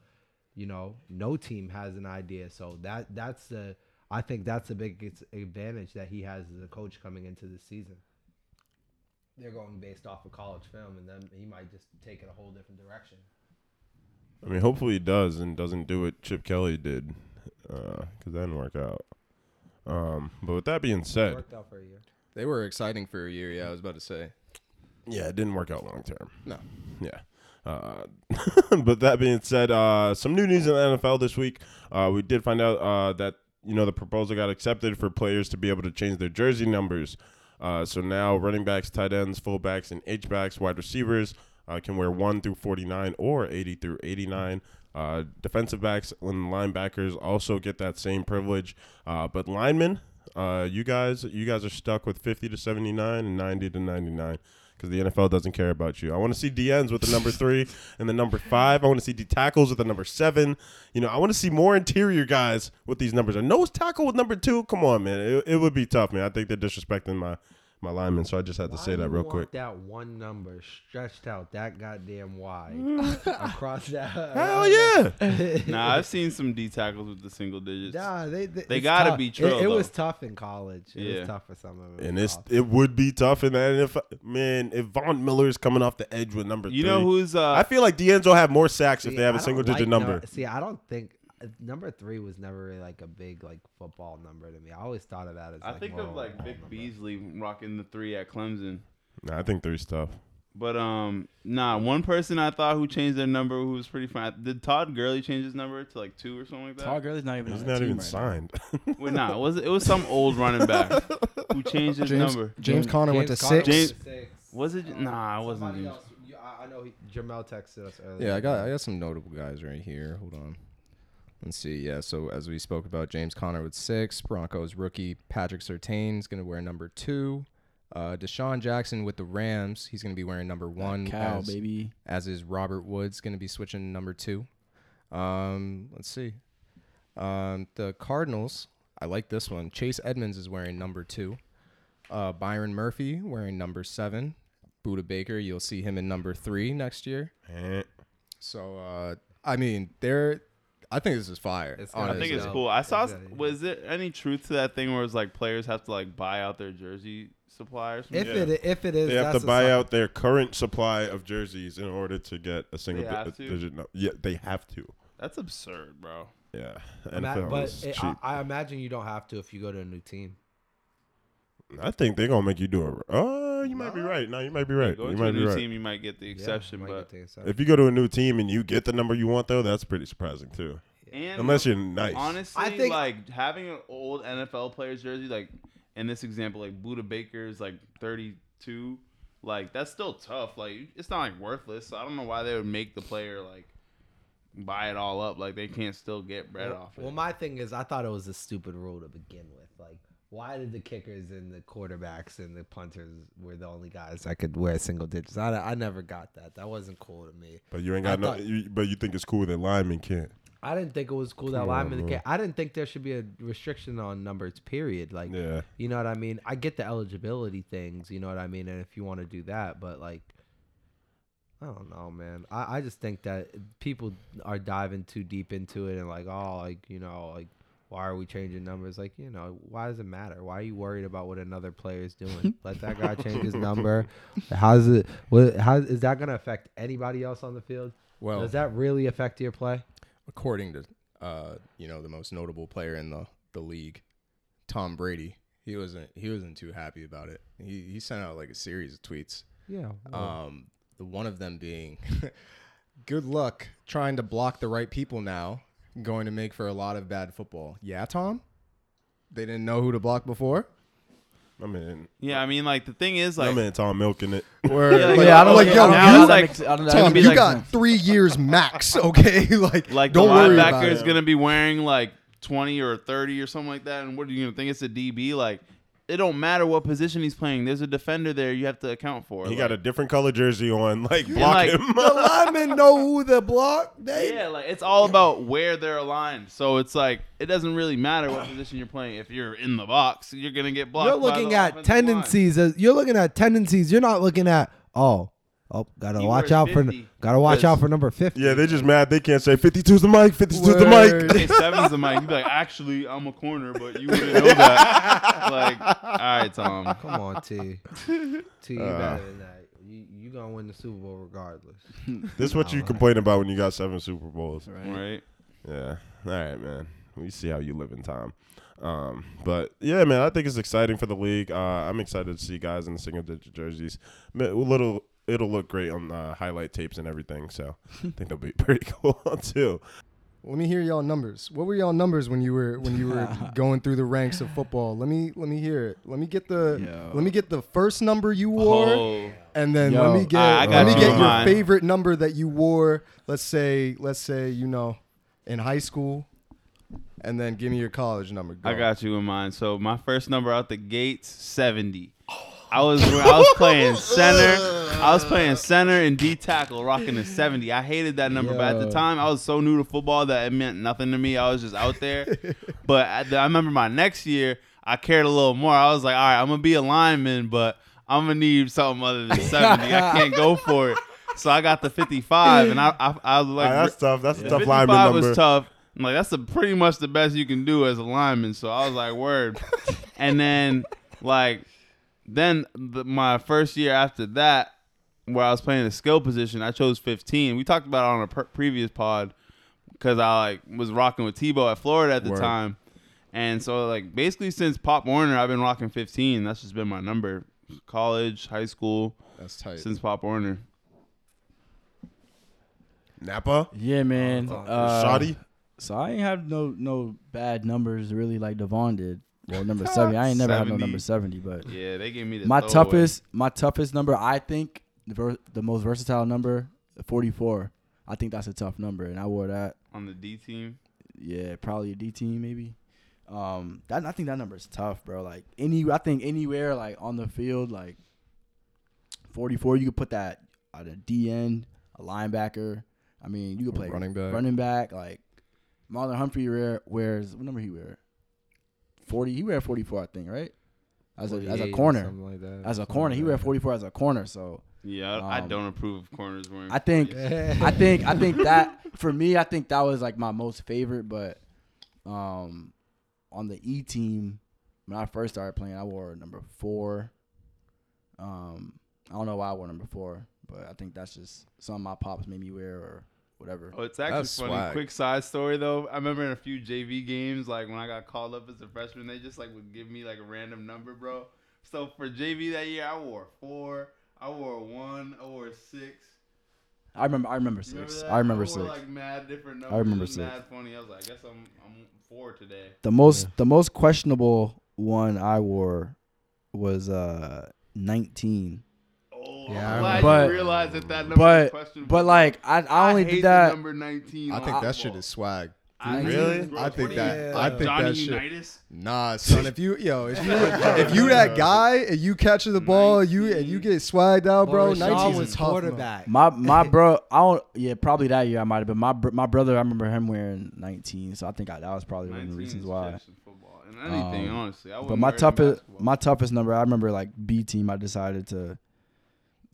you know, no team has an idea. So that that's the I think that's the biggest advantage that he has as a coach coming into the season. They're going based off of college film, and then he might just take it a whole different direction. I mean, hopefully he does and doesn't do what Chip Kelly did, because that didn't work out. Um, but with that being It said, worked out for a year. They were exciting for a year. Yeah, I was about to say. yeah, it didn't work out long term. No. Yeah. Uh, but that being said, uh, some new news in the NFL this week. Uh, we did find out uh, that you know the proposal got accepted for players to be able to change their jersey numbers. Uh, so now running backs, tight ends, fullbacks, and H backs, wide receivers uh, can wear one through forty nine or eighty through eighty nine. Uh, defensive backs and linebackers also get that same privilege. Uh, but linemen, uh, you guys, you guys are stuck with fifty to seventy nine and ninety to ninety nine because the NFL doesn't care about you. I want to see DNs with the number three and the number five. I want to see D tackles with the number seven. You know, I want to see more interior guys with these numbers. A nose tackle with number two. Come on, man. It, it would be tough, man. I think they're disrespecting my my linemen, so I just had to Why say that you real want quick. That one number stretched out that goddamn wide across that. Hell yeah! Nah, I've seen some D tackles with the single digits. Nah, they they, They gotta tough. be It, it was tough in college. It Yeah. was tough for some of them. And it's it would be tough in that NFL. Man, if Von is coming off the edge with number You three, know who's uh I feel like DNs will have more sacks if they have I a don't single digit like number. nu- see, I don't think number three was never really like a big like football number to me. I always thought of that as. I like, think more of like Vic number. Beasley rocking the three at Clemson. Nah, I think three's tough. But um, nah. One person I thought who changed their number who was pretty fine. Did Todd Gurley change his number to like two or something like that? Todd Gurley's not even. He's on the not team even right signed. Wait, nah. It was it was some old running back who changed his James, number? James Conner went to James six. James- six. Was it? Um, Nah, it wasn't. somebody else- I I know he, Jamel texted us earlier. Yeah, I got I got some notable guys right here. Hold on. Let's see. Yeah, so as we spoke about, James Conner with six. Broncos rookie Patrick Surtain is going to wear number two. Uh, DeSean Jackson with the Rams, he's going to be wearing number one. Cow, as, baby. as is Robert Woods going to be switching to number two. Um, let's see. Um, the Cardinals, I like this one. Chase Edmonds is wearing number two. Uh, Byron Murphy wearing number seven. Budda Baker, you'll see him in number three next year. Eh. So uh, I mean, they're. I think this is fire. It's I think it's cool. I saw. Exactly. Was there any truth to that thing where it's like players have to like buy out their jersey suppliers? If Yeah. it if it is, They have that's to buy out their current supply of jerseys in order to get a single They di- have to? digit. No- yeah, they have to. That's absurd, bro. Yeah, Ima- but it. I, I imagine you don't have to if you go to a new team. I, think they're gonna make you do it. Oh, you might be right. No, you might be right. Going You to a might be new right. team, you might get the exception, might but get the exception. If you go to a new team and you get the number you want, though, that's pretty surprising too. and Unless you're nice. honestly, I think- like having an old NFL player's jersey, like in this example, like Budda Baker's like 32, like that's still tough. Like it's not like worthless. So I don't know why they would make the player like buy it all up. Like they can't still get bread well, off it. well, my thing is, I thought it was a stupid rule to begin with. Like, why did the kickers and the quarterbacks and the punters were the only guys that could wear single digits? I, I never got that. That wasn't cool to me. But you ain't I got no. thought- You, but you think it's cool that linemen can't. I didn't think it was cool that Come linemen. Can't, I didn't think there should be a restriction on numbers. Period. Like, Yeah. you know what I mean? I get the eligibility things. You know what I mean? And if you want to do that, but like, I don't know, man. I, I just think that people are diving too deep into it and like, oh, like you know, like why are we changing numbers? Like, you know, why does it matter? Why are you worried about what another player is doing? Let that guy change his number. How's it? What? How is that going to affect anybody else on the field? Well, Does that really affect your play? according to uh, you know the most notable player in the the league, Tom Brady, he wasn't he wasn't too happy about it. He he sent out like a series of tweets. Yeah. Um, the one of them being, "Good luck trying to block the right people now. Going to make for a lot of bad football." Yeah, Tom. They didn't know who to block before. I mean, Yeah, I mean, like the thing is, like, I mean, Tom milking it. Or Yeah, like, like, yeah, I don't like, think- yo, now you, how it's that like- makes- I don't know, that Tom, be you like got three years max. Okay, like, like don't the worry about linebacker it. is gonna be wearing like twenty or thirty or something like that, and what are you gonna think it's a DB? Like, it don't matter what position he's playing. There's a defender there you have to account for. He like, got a different color jersey on. Like, block like- him. the linemen know who the block. They Yeah, like it's all about where they're aligned. So it's like it doesn't really matter what position you're playing. If you're in the box, you're gonna get blocked. You're by looking the at offensive line. tendencies. Uh, you're looking at tendencies. You're not looking at oh oh. Gotta He watch wears out for 50 gotta watch out for number fifty. yeah, they're just mad. They can't say 52's the mic. 52's the Word. mic. Hey, seven's the mic. You'd be like, actually, I'm a corner, but you wouldn't know that. like, all right, Tom. Come on, T. T, you Uh. better than that. You you gonna win the Super Bowl regardless. This is what you complain about when you got seven Super Bowls. Right. Yeah. All right, man. We see how you live in time. Um, but yeah, man, I think it's exciting for the league. Uh, I'm excited to see guys in the single digit jerseys. Ma- A little, it'll look great on uh, highlight tapes and everything. So I think that'll be pretty cool too. Let me hear y'all numbers. What were y'all numbers when you were when you were going through the ranks of football? Let me let me hear it. Let me get the Yo. let me get the first number you wore, Oh, and then Yo, let me get I- I let me you get your mind. favorite number that you wore. Let's say let's say you know in high school, and then give me your college number. Go. I got you in mind. So my first number out the gates, 70. I was I was playing center. I was playing center and D tackle, rocking a 70. I hated that number, but at the time I was so new to football that it meant nothing to me. I was just out there. but at the, I remember my next year, I cared a little more. I was like, all right, I'm gonna be a lineman, but I'm gonna need something other than 70. I can't go for it. So I got the 55, and I I, I was like, All right, that's tough. That's a tough 55 lineman number. was tough. I'm like, that's a, pretty much the best you can do as a lineman. So I was like, word. and then, like, then the, my first year after that, where I was playing the skill position, I chose 15. We talked about it on a per- previous pod because I like was rocking with Tebow at Florida at the Word. time. And so, like, basically since Pop Warner, I've been rocking 15. That's just been my number. College, high school, That's tight. since Pop Warner. Napa, Yeah, man. Uh, Shoddy. So I ain't have no no bad numbers really like Devon did. Well, number seventy. I ain't never had no 70. number seventy, but Yeah, they gave me the my throwaway. toughest my toughest number I think the ver- the most versatile number forty four. I think that's a tough number, and I wore that. on the D team. Yeah, probably a D team maybe. Um, that I think that number is tough, bro. Like any, I think anywhere like on the field, like forty four, you could put that at a D end, a linebacker. I mean, you could play running back. running back. Like Marlon Humphrey wear, wears what number he wear? Forty. He wear forty four, I think, right? As a as a corner, like that. as a corner, he like wear that. forty four as a corner. So Yeah, I, I Um, don't approve of corners wearing. I think I think I think that for me, I think that was like my most favorite. But um, on the E team, when I first started playing, I wore number four. Um, I don't know why I wore number four, but I think that's just something my pops made me wear or whatever. Oh, it's actually That's funny. Swag. Quick side story though. I remember in a few JV games, like when I got called up as a freshman, they just like would give me like a random number, bro. So for JV that year, I wore four, I wore one, I wore six. I remember. I remember six. Remember I remember I wore, six. Like mad different numbers. I remember six. Mad funny. I was like, I guess I'm I'm four today. The most yeah. the most questionable one I wore was uh 19 yeah, I I'm glad remember. you realized that that number But- was questionable. But like I I only hate did that. number 19. I think that football. shit is swag. I Really? hate it, bro. I think that- Twenty- I think Johnny that shit- Unitas. Nah, son. If you yo, if you if you that guy and you catch the ball, you and you get swagged out, bro. Or Nineteen was is tough. quarterback. My my bro, I don't. Yeah, probably that year I might have been. My my brother, I remember him wearing 19, so I think I, that was probably one of the reasons why. football. And anything, Um, honestly. I But my wear it in toughest basketball. my toughest number, I remember like B team. I decided to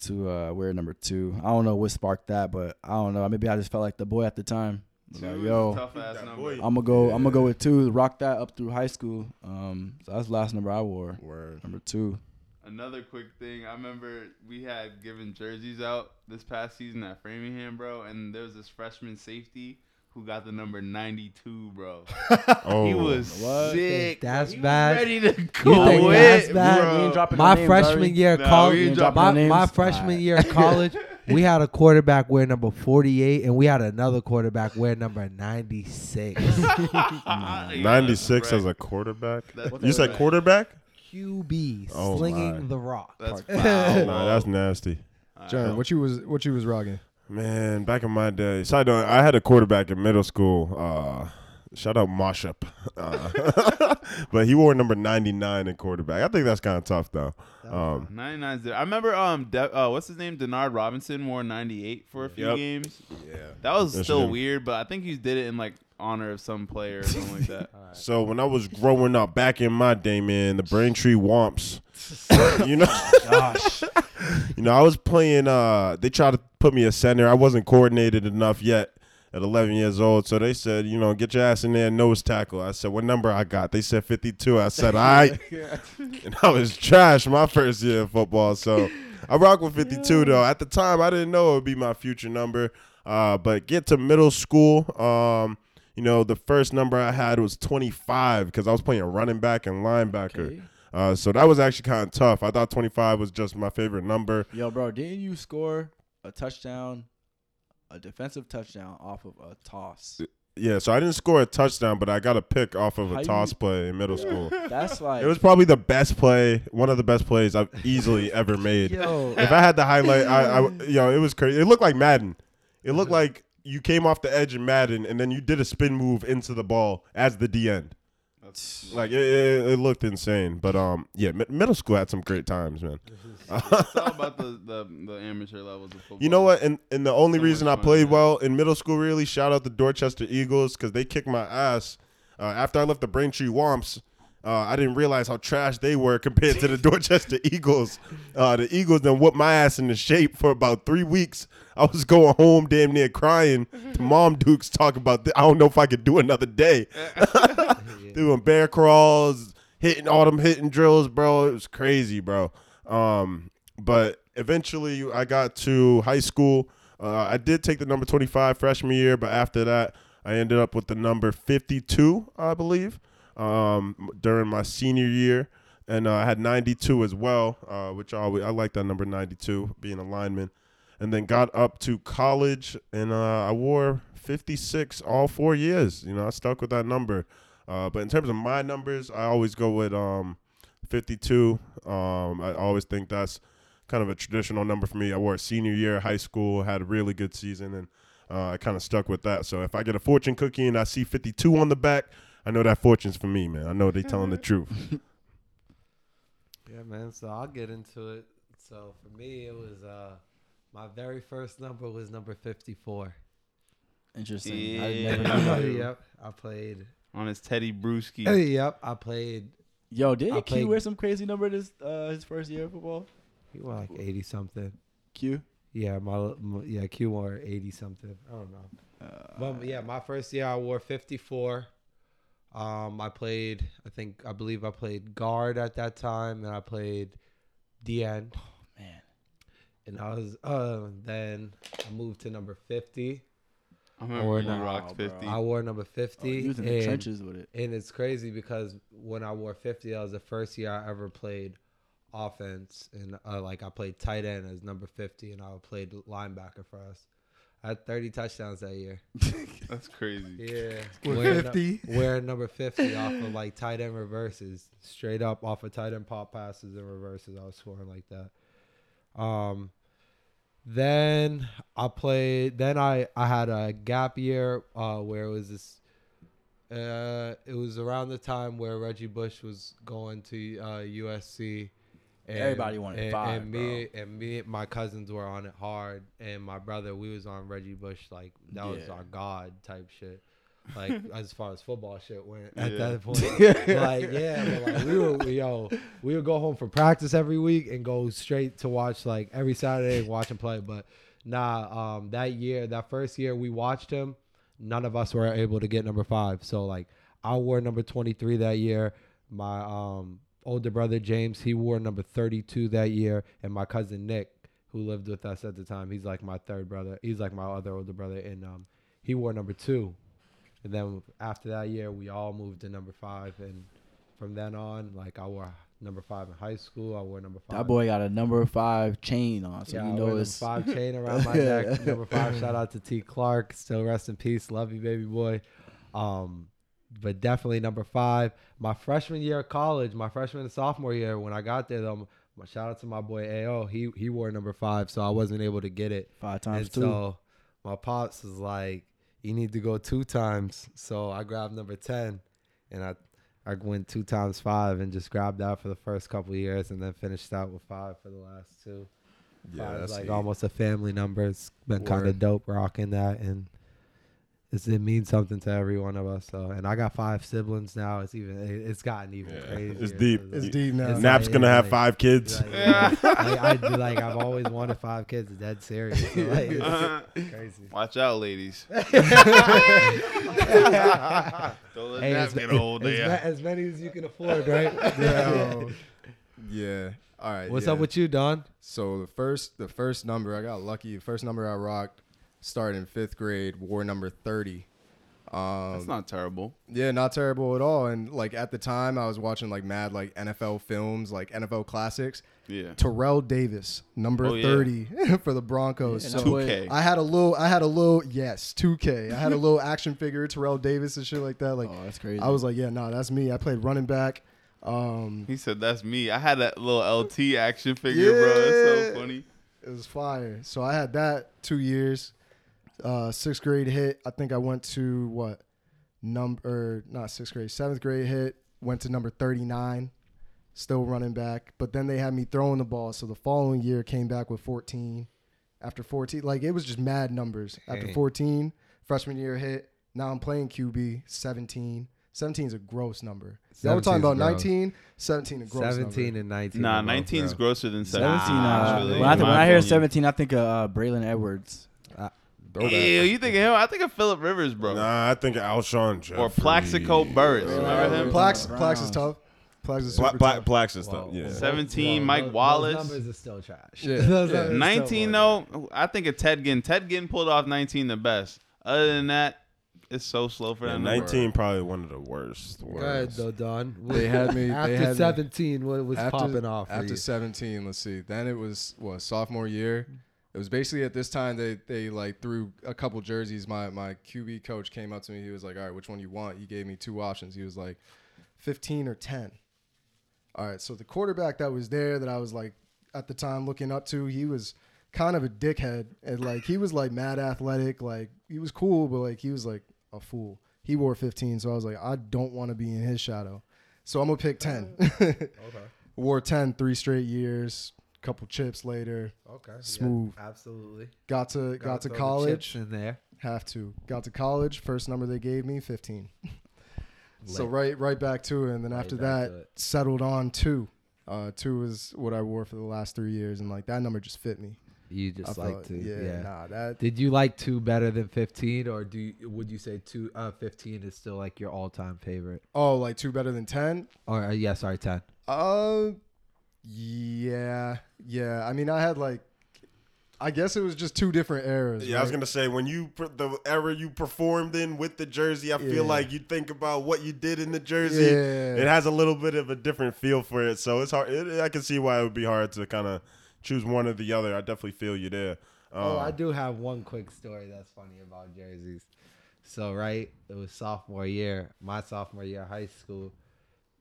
to uh, wear number two. I don't know what sparked that, but I don't know. Maybe I just felt like the boy at the time. Like, yo, a tough ass That number. boy. I'm gonna go. I'm gonna go with two. Rock that up through high school. Um, so that's the last number I wore. Word. Number two. Another quick thing, I remember we had given jerseys out this past season at Framingham, bro, and there was this freshman safety who got the number 92, bro. Oh, he was What? sick. That's He was bad? ready to You think with, that's bro. bad? We ain't dropping My names, freshman are year of Nah, college, my, my freshman Alright. year of college, we had a quarterback wear number 48, and we had another quarterback wear number 96. 96 as a quarterback. That's You said right. quarterback? QB Oh, slinging my. the rock. That's Nah, foul. that's nasty. John, what you was what you was rocking? Man, back in my day, side note, I had a quarterback in middle school. Uh, shout out Moshup. Uh, but he wore number 99 in quarterback. I think that's kind of tough, though. Um, 99 is there. I remember um De- uh, what's his name? Denard Robinson wore 98 for a few Yep. games. Yeah. That was That's still him. weird, but I think he did it in like honor of some player or something like that. so when I was growing up, back in my day, man, the Braintree Womps, you know, Gosh. you know, I was playing. Uh, they tried to put me a center. I wasn't coordinated enough yet at 11 years old. So they said, you know, get your ass in there, nose tackle. I said, what number I got? They said 52. I said, all right. and I was trash my first year of football. So I rock with 52 though. At the time, I didn't know it would be my future number. Uh, but get to middle school. Um, you know, the first number I had was 25 because I was playing running back and linebacker. Okay. Uh, so that was actually kind of tough. I thought 25 was just my favorite number. Yo, bro, didn't you score a touchdown, a defensive touchdown off of a toss? Yeah, so I didn't score a touchdown, but I got a pick off of How a you- toss play in middle school. That's like It was probably the best play, one of the best plays I've easily ever made. Yo, If I had the highlight, I, I, you know, it was crazy. It looked like Madden. It looked like you came off the edge in Madden, and then you did a spin move into the ball as the D end. Like it, it, it looked insane. But um, yeah, mi- middle school had some great times, man. it's all about the, the, the amateur levels of football. You know what? And and the only So reason I played man. well in middle school, really, shout out the Dorchester Eagles because they kicked my ass. Uh, after I left the Braintree Womps, uh, I didn't realize how trash they were compared to the Dorchester Eagles. Uh, the Eagles then whooped my ass into shape for about three weeks. I was going home damn near crying to Mom Dukes talking about, I don't know if I could do another day. Doing bear crawls, hitting all them hitting drills, bro. It was crazy, bro. Um, but eventually I got to high school. Uh, I did take the number 25 freshman year, but after that, I ended up with the number 52, I believe, um, during my senior year. And uh, I had 92 as well, uh, which I, always, I like that number 92, being a lineman. And then got up to college, and uh, I wore 56 all four years. You know, I stuck with that number. Uh, but in terms of my numbers, I always go with um, 52. Um, I always think that's kind of a traditional number for me. I wore it senior year of high school, had a really good season, and uh, I kind of stuck with that. So if I get a fortune cookie and I see 52 on the back, I know that fortune's for me, man. I know they telling the truth. Yeah, man. So I'll get into it. So for me, it was uh, my very first number was number fifty-four. interesting. I Yeah. never knew yep, I played. on his Teddy Brewski. yep, I played. Yo, did I Q played- wear some crazy number this uh, his first year of football? He was like eighty something. Q. Yeah, my, my yeah Q wore eighty something. I don't know. Uh, But yeah, my first year I wore 54. Um, I played, I think, I believe I played guard at that time, and I played DN, man, and I was, uh, then I moved to number 50. I remember Or you rocked 50. I wore number oh, 50. he was in the and, trenches with it. and it's crazy because when I wore 50, that was the first year I ever played offense, and uh, like I played tight end as number 50, and I played linebacker for us. I had 30 touchdowns that year. That's crazy. Yeah, With wearing, 50? wearing number fifty off of like tight end reverses, straight up off of tight end pop passes and reverses. I was scoring like that. Um, then I played. Then I I had a gap year uh, where it was this. Uh, it was around the time where Reggie Bush was going to uh, USC. And, Everybody wanted and, five, and me and me my cousins were on it hard and my brother we was on Reggie Bush like that was our god type shit like as far as football shit went at Yeah. that point. like yeah, but like we were we, yo we would go home for practice every week and go straight to watch like every Saturday and watch him play. But nah, um, that year, that first year we watched him, none of us were able to get number five. So like I wore number twenty three that year. My um older brother James, he wore number thirty two that year, and my cousin Nick, who lived with us at the time, he's like my third brother. He's like my other older brother, and um he wore number two. And then after that year, we all moved to number five, and from then on, like I wore number five in high school. I wore number five. That boy got a number five chain on, so yeah, you I know it's five chain around my neck. Number five. Shout out to T Clark. Still rest in peace. Love you, baby boy. Um, but definitely number five. My freshman year of college, my freshman and sophomore year, when I got there, though, my shout out to my boy Ao. He he wore number five, so I wasn't able to get it. five times and so my pops was like, "You need to go two times." So I grabbed number ten, and I I went two times five and just grabbed that for the first couple of years, and then finished out with five for the last two. Yeah, Five that's like heat. almost a family number. It's been kind of dope rocking that, and it's, it means something to every one of us. So, and I got five siblings now. It's even it- it's gotten even Yeah, crazier. it's deep. It's You- deep now. It's Nap's like- gonna have like- five kids. Like, yeah. like, I do like I've always wanted five kids. It's dead serious. So, like, it's uh-huh. crazy. Watch out, ladies. Don't let Hey, that as, get old. as, Yeah. ma- as many as you can afford, right? Yeah. yeah. All right. What's yeah. up with you, Don? So the first the first number I got lucky. The first number I rocked started in fifth grade, wore number thirty. Um, That's not terrible. yeah, not terrible at all. And like at the time, I was watching like mad like NFL films, like NFL classics. Yeah. Terrell Davis, number Oh, yeah. 30 for the Broncos. Yeah, so 2K. I had a little, I had a little, yes, 2K. I had a little action figure, Terrell Davis and shit like that. Like, oh, that's crazy. I was like, yeah, nah, that's me. I played running back. Um, He said that's me. I had that little LT action figure, bro. That's so funny. it was fire. So I had that two years. Uh, sixth grade hit. I think I went to what number? Not sixth grade, seventh grade hit. Went to number 39. Still running back, but then they had me throwing the ball. So the following year came back with 14. After 14, like it was just mad numbers. After Dang. 14, freshman year hit. Now I'm playing QB. 17. 17 is a gross number. Y'all were talking about gross. 19. 17 a gross Seventeen number. and nineteen. Nah, are 19 is grosser than 17. 17. Nah, uh, actually, when I, think, when I hear 17, I think of uh, Braylon Edwards. Throwback. Ew, you think of him? I think of Philip Rivers, bro. Nah, I think Alshon Jeffery. Or Plaxico Burress. Remember him? Plax, Plax is tough. Plax is Pla- super Pla- tough. Plax is stuff. Whoa. Yeah. 17, Whoa, Mike those- Wallace. Those numbers are still trash. Yeah. Those Yeah. numbers are still 19 horrible. though, I think of Ted Ginn. Ted Ginn pulled off 19 the best. Other than that, it's so slow for Yeah, them. 19 probably one of the worst. Go ahead, worst. though, Don. They had me- they after had me- seventeen. What was after, popping off? for after you? 17 let's see then it was what sophomore year it was basically at this time they they like threw a couple jerseys my my qb coach came up to me he was like all right which one you want he gave me two options he was like 15 or 10. All right, so the quarterback that was there that I was like at the time looking up to, he was kind of a dickhead and like he was like mad athletic, like he was cool, but like he was like a fool. He wore 15, so I was like, I don't want to be in his shadow. So I'm gonna pick 10. okay. Wore 10 three straight years, couple chips later. Okay. Smooth. Yeah, absolutely. Got to got Gotta to college. in there. Have to. Got to college. First number they gave me, 15. so right right back to it. And then Right after that, settled on two. Uh, two is what I wore for the last three years. And like that number just fit me. You just I like to, yeah, yeah. nah, that Did you like two better than fifteen, or do you, would you say two? Uh, fifteen is still like your all-time favorite, oh like two better than ten. or uh, yeah, sorry, ten. Uh, yeah, yeah. I mean, I had like, I guess it was just two different eras. Yeah, I was gonna say when you the era you performed in with the jersey, I Yeah. feel like you think about what you did in the jersey. Yeah. It has a little bit of a different feel for it, so it's hard. It, I can see why it would be hard to kind of choose one or the other. I definitely feel you there. Oh, Um, I do have one quick story that's funny about jerseys. So right, it was sophomore year, my sophomore year of high school,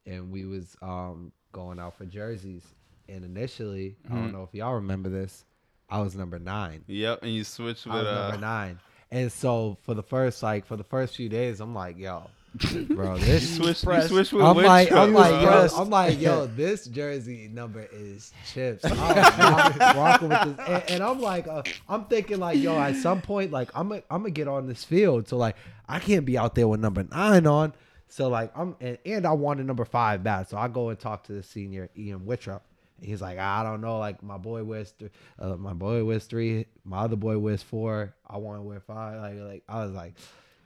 and we was um going out for jerseys. And initially, I don't know if y'all remember this, I was number nine. Yep, and you switched I with was uh, number nine. And so for the first like for the first few days, I'm like, yo, bro. This You switched, you Fresh. with I'm like, I'm like, yo, I'm like, yo, this jersey number is chips. I'm rocking with this, and, and I'm like, uh, I'm thinking like, yo, at some point, like, I'm gonna, I'm gonna get on this field, so like, I can't be out there with number nine on. So like, I'm, and, and I wanted number five bad, so I go and talk to the senior Ian Wittrup. And He's like, I don't know, like my boy wears, th- uh, my boy wears three, my other boy wears four. I want to wear five. Like, like I was like,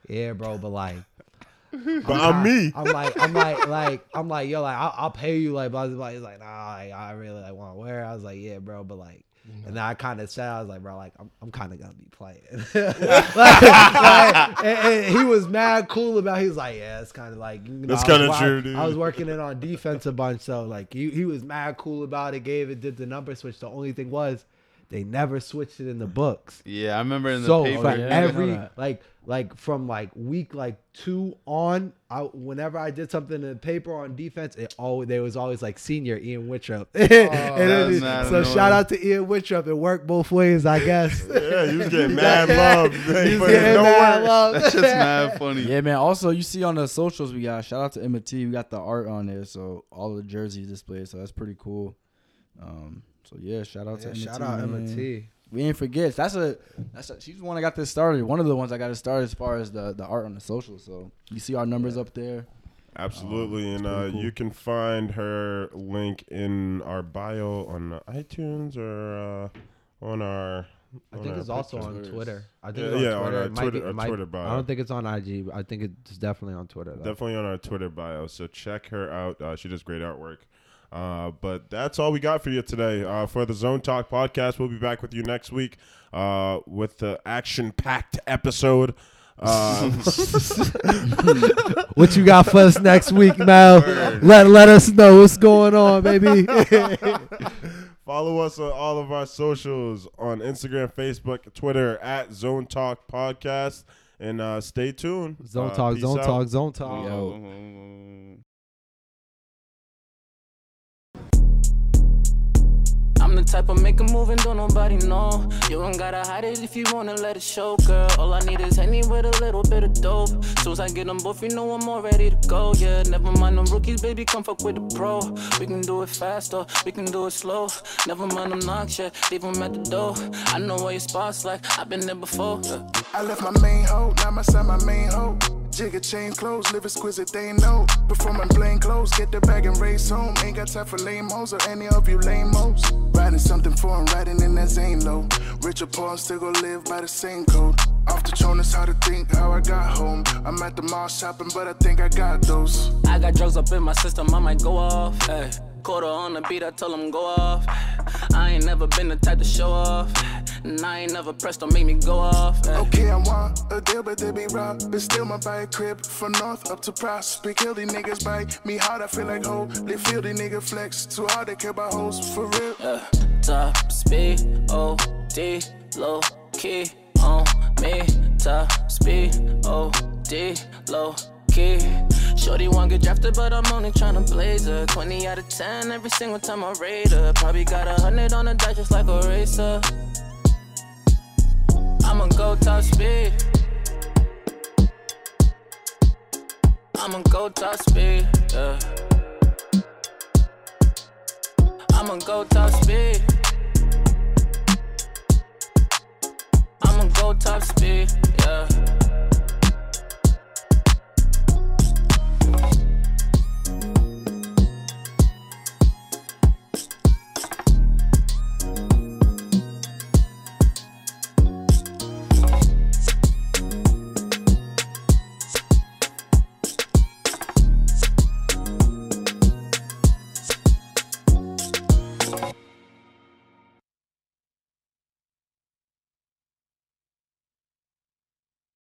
yeah, bro, but like, But I'm me. I'm like, I'm like, like, I'm like, yo, like, I'll, I'll pay you, like, blah, blah, blah. He's like, nah, like, I really like want to wear. I was like, yeah, bro, but like, Mm-hmm. and then I kind of said, I was like, bro, like, I'm, I'm kind of gonna be playing. like, like, and, and he was mad cool about. it. He was like, yeah, it's kind of like, you know, That's kinda true, dude. I was working in on defense a bunch, so like, he, he was mad cool about it. Gave it, did the number switch. The only thing was, they never switched it in the books Yeah, I remember in the so paper. for yeah, every like like from like week like two on, I whenever I did something in the paper on defense, it always there was always like senior Ian Wittrup. And then that's it- so annoying. shout out to Ian Wittrup. It worked both ways, I guess. Yeah, he was getting mad love. He He was getting no mad work. love. That's just mad funny. Yeah, man. Also, you see on the socials, we got shout out to Emma T. We got the art on there, so all the jerseys displayed. So that's pretty cool. Um, so yeah, shout out to Yeah, Emma shout T, out Emma man. T. We ain't forget. That's a that's a, she's the one that got this started. One of the ones I got it started as far as the the art on the social. So you see our numbers up there. Absolutely, Um, and uh, cool. you can find her link in our bio on iTunes or uh, on our. I on think our it's also on Twitter. I think Yeah, it's on yeah, on Twitter. our Twitter- be- it our might- Twitter bio. I don't think it's on IG. I think it's definitely on Twitter. Though. Definitely on our Twitter bio. So check her out. Uh, she does great artwork. Uh, but that's all we got for you today. Uh, for the Zone Talk podcast, we'll be back with you next week uh, with the action packed episode. Uh, What you got for us next week, Mel? Let let us know what's going on, baby. Follow us on all of our socials on Instagram, Facebook, Twitter at Zone Talk Podcast. And uh, stay tuned. zone Uh, talk, peace zone out. talk, zone talk. Yo. I'm the type of make a move and don't nobody know. You don't gotta hide it if you wanna let it show, girl. All I need is Henny with a little bit of dope. Soon as I get them both, you know I'm all ready to go. Yeah, never mind them rookies, baby, come fuck with the pro. We can do it faster, we can do it slow. Never mind them knocks, yeah, leave them at the door. I know where your spots like, I've been there before. Yeah. I left my main hoe, now my son my main hoe. Jigger chain clothes, live exquisite, they know. Performing plain clothes, get the bag and race home. Ain't got time for lame hoes or any of you lame hoes. Riding something foreign, riding in that Zane low. Rich or poor, I'm still gon' live by the same code. Off the tone it's how to think, how I got home. I'm at the mall shopping, but I think I got those. I got drugs up in my system, I might go off. Hey. Quarter on the beat, I tell them go off. I ain't never been the type to show off. And I ain't never pressed, don't make me go off. Hey. Okay, I want a deal, but they be rob. But still, my bike crib from north up to Prospect Hill. These niggas bite me hard, I feel like. They feel the nigga flex too hard, they care about hoes for real. Yeah. Top speed, O D, low key on me. Top speed, O D, low key. Shorty wanna get drafted, but I'm only tryna blaze her. 20 out of 10 every single time I rate her. Probably got a hundred on the die just like a racer. I'ma go top speed. I'ma go top speed, yeah. I'ma go top speed. I'ma go top speed, yeah.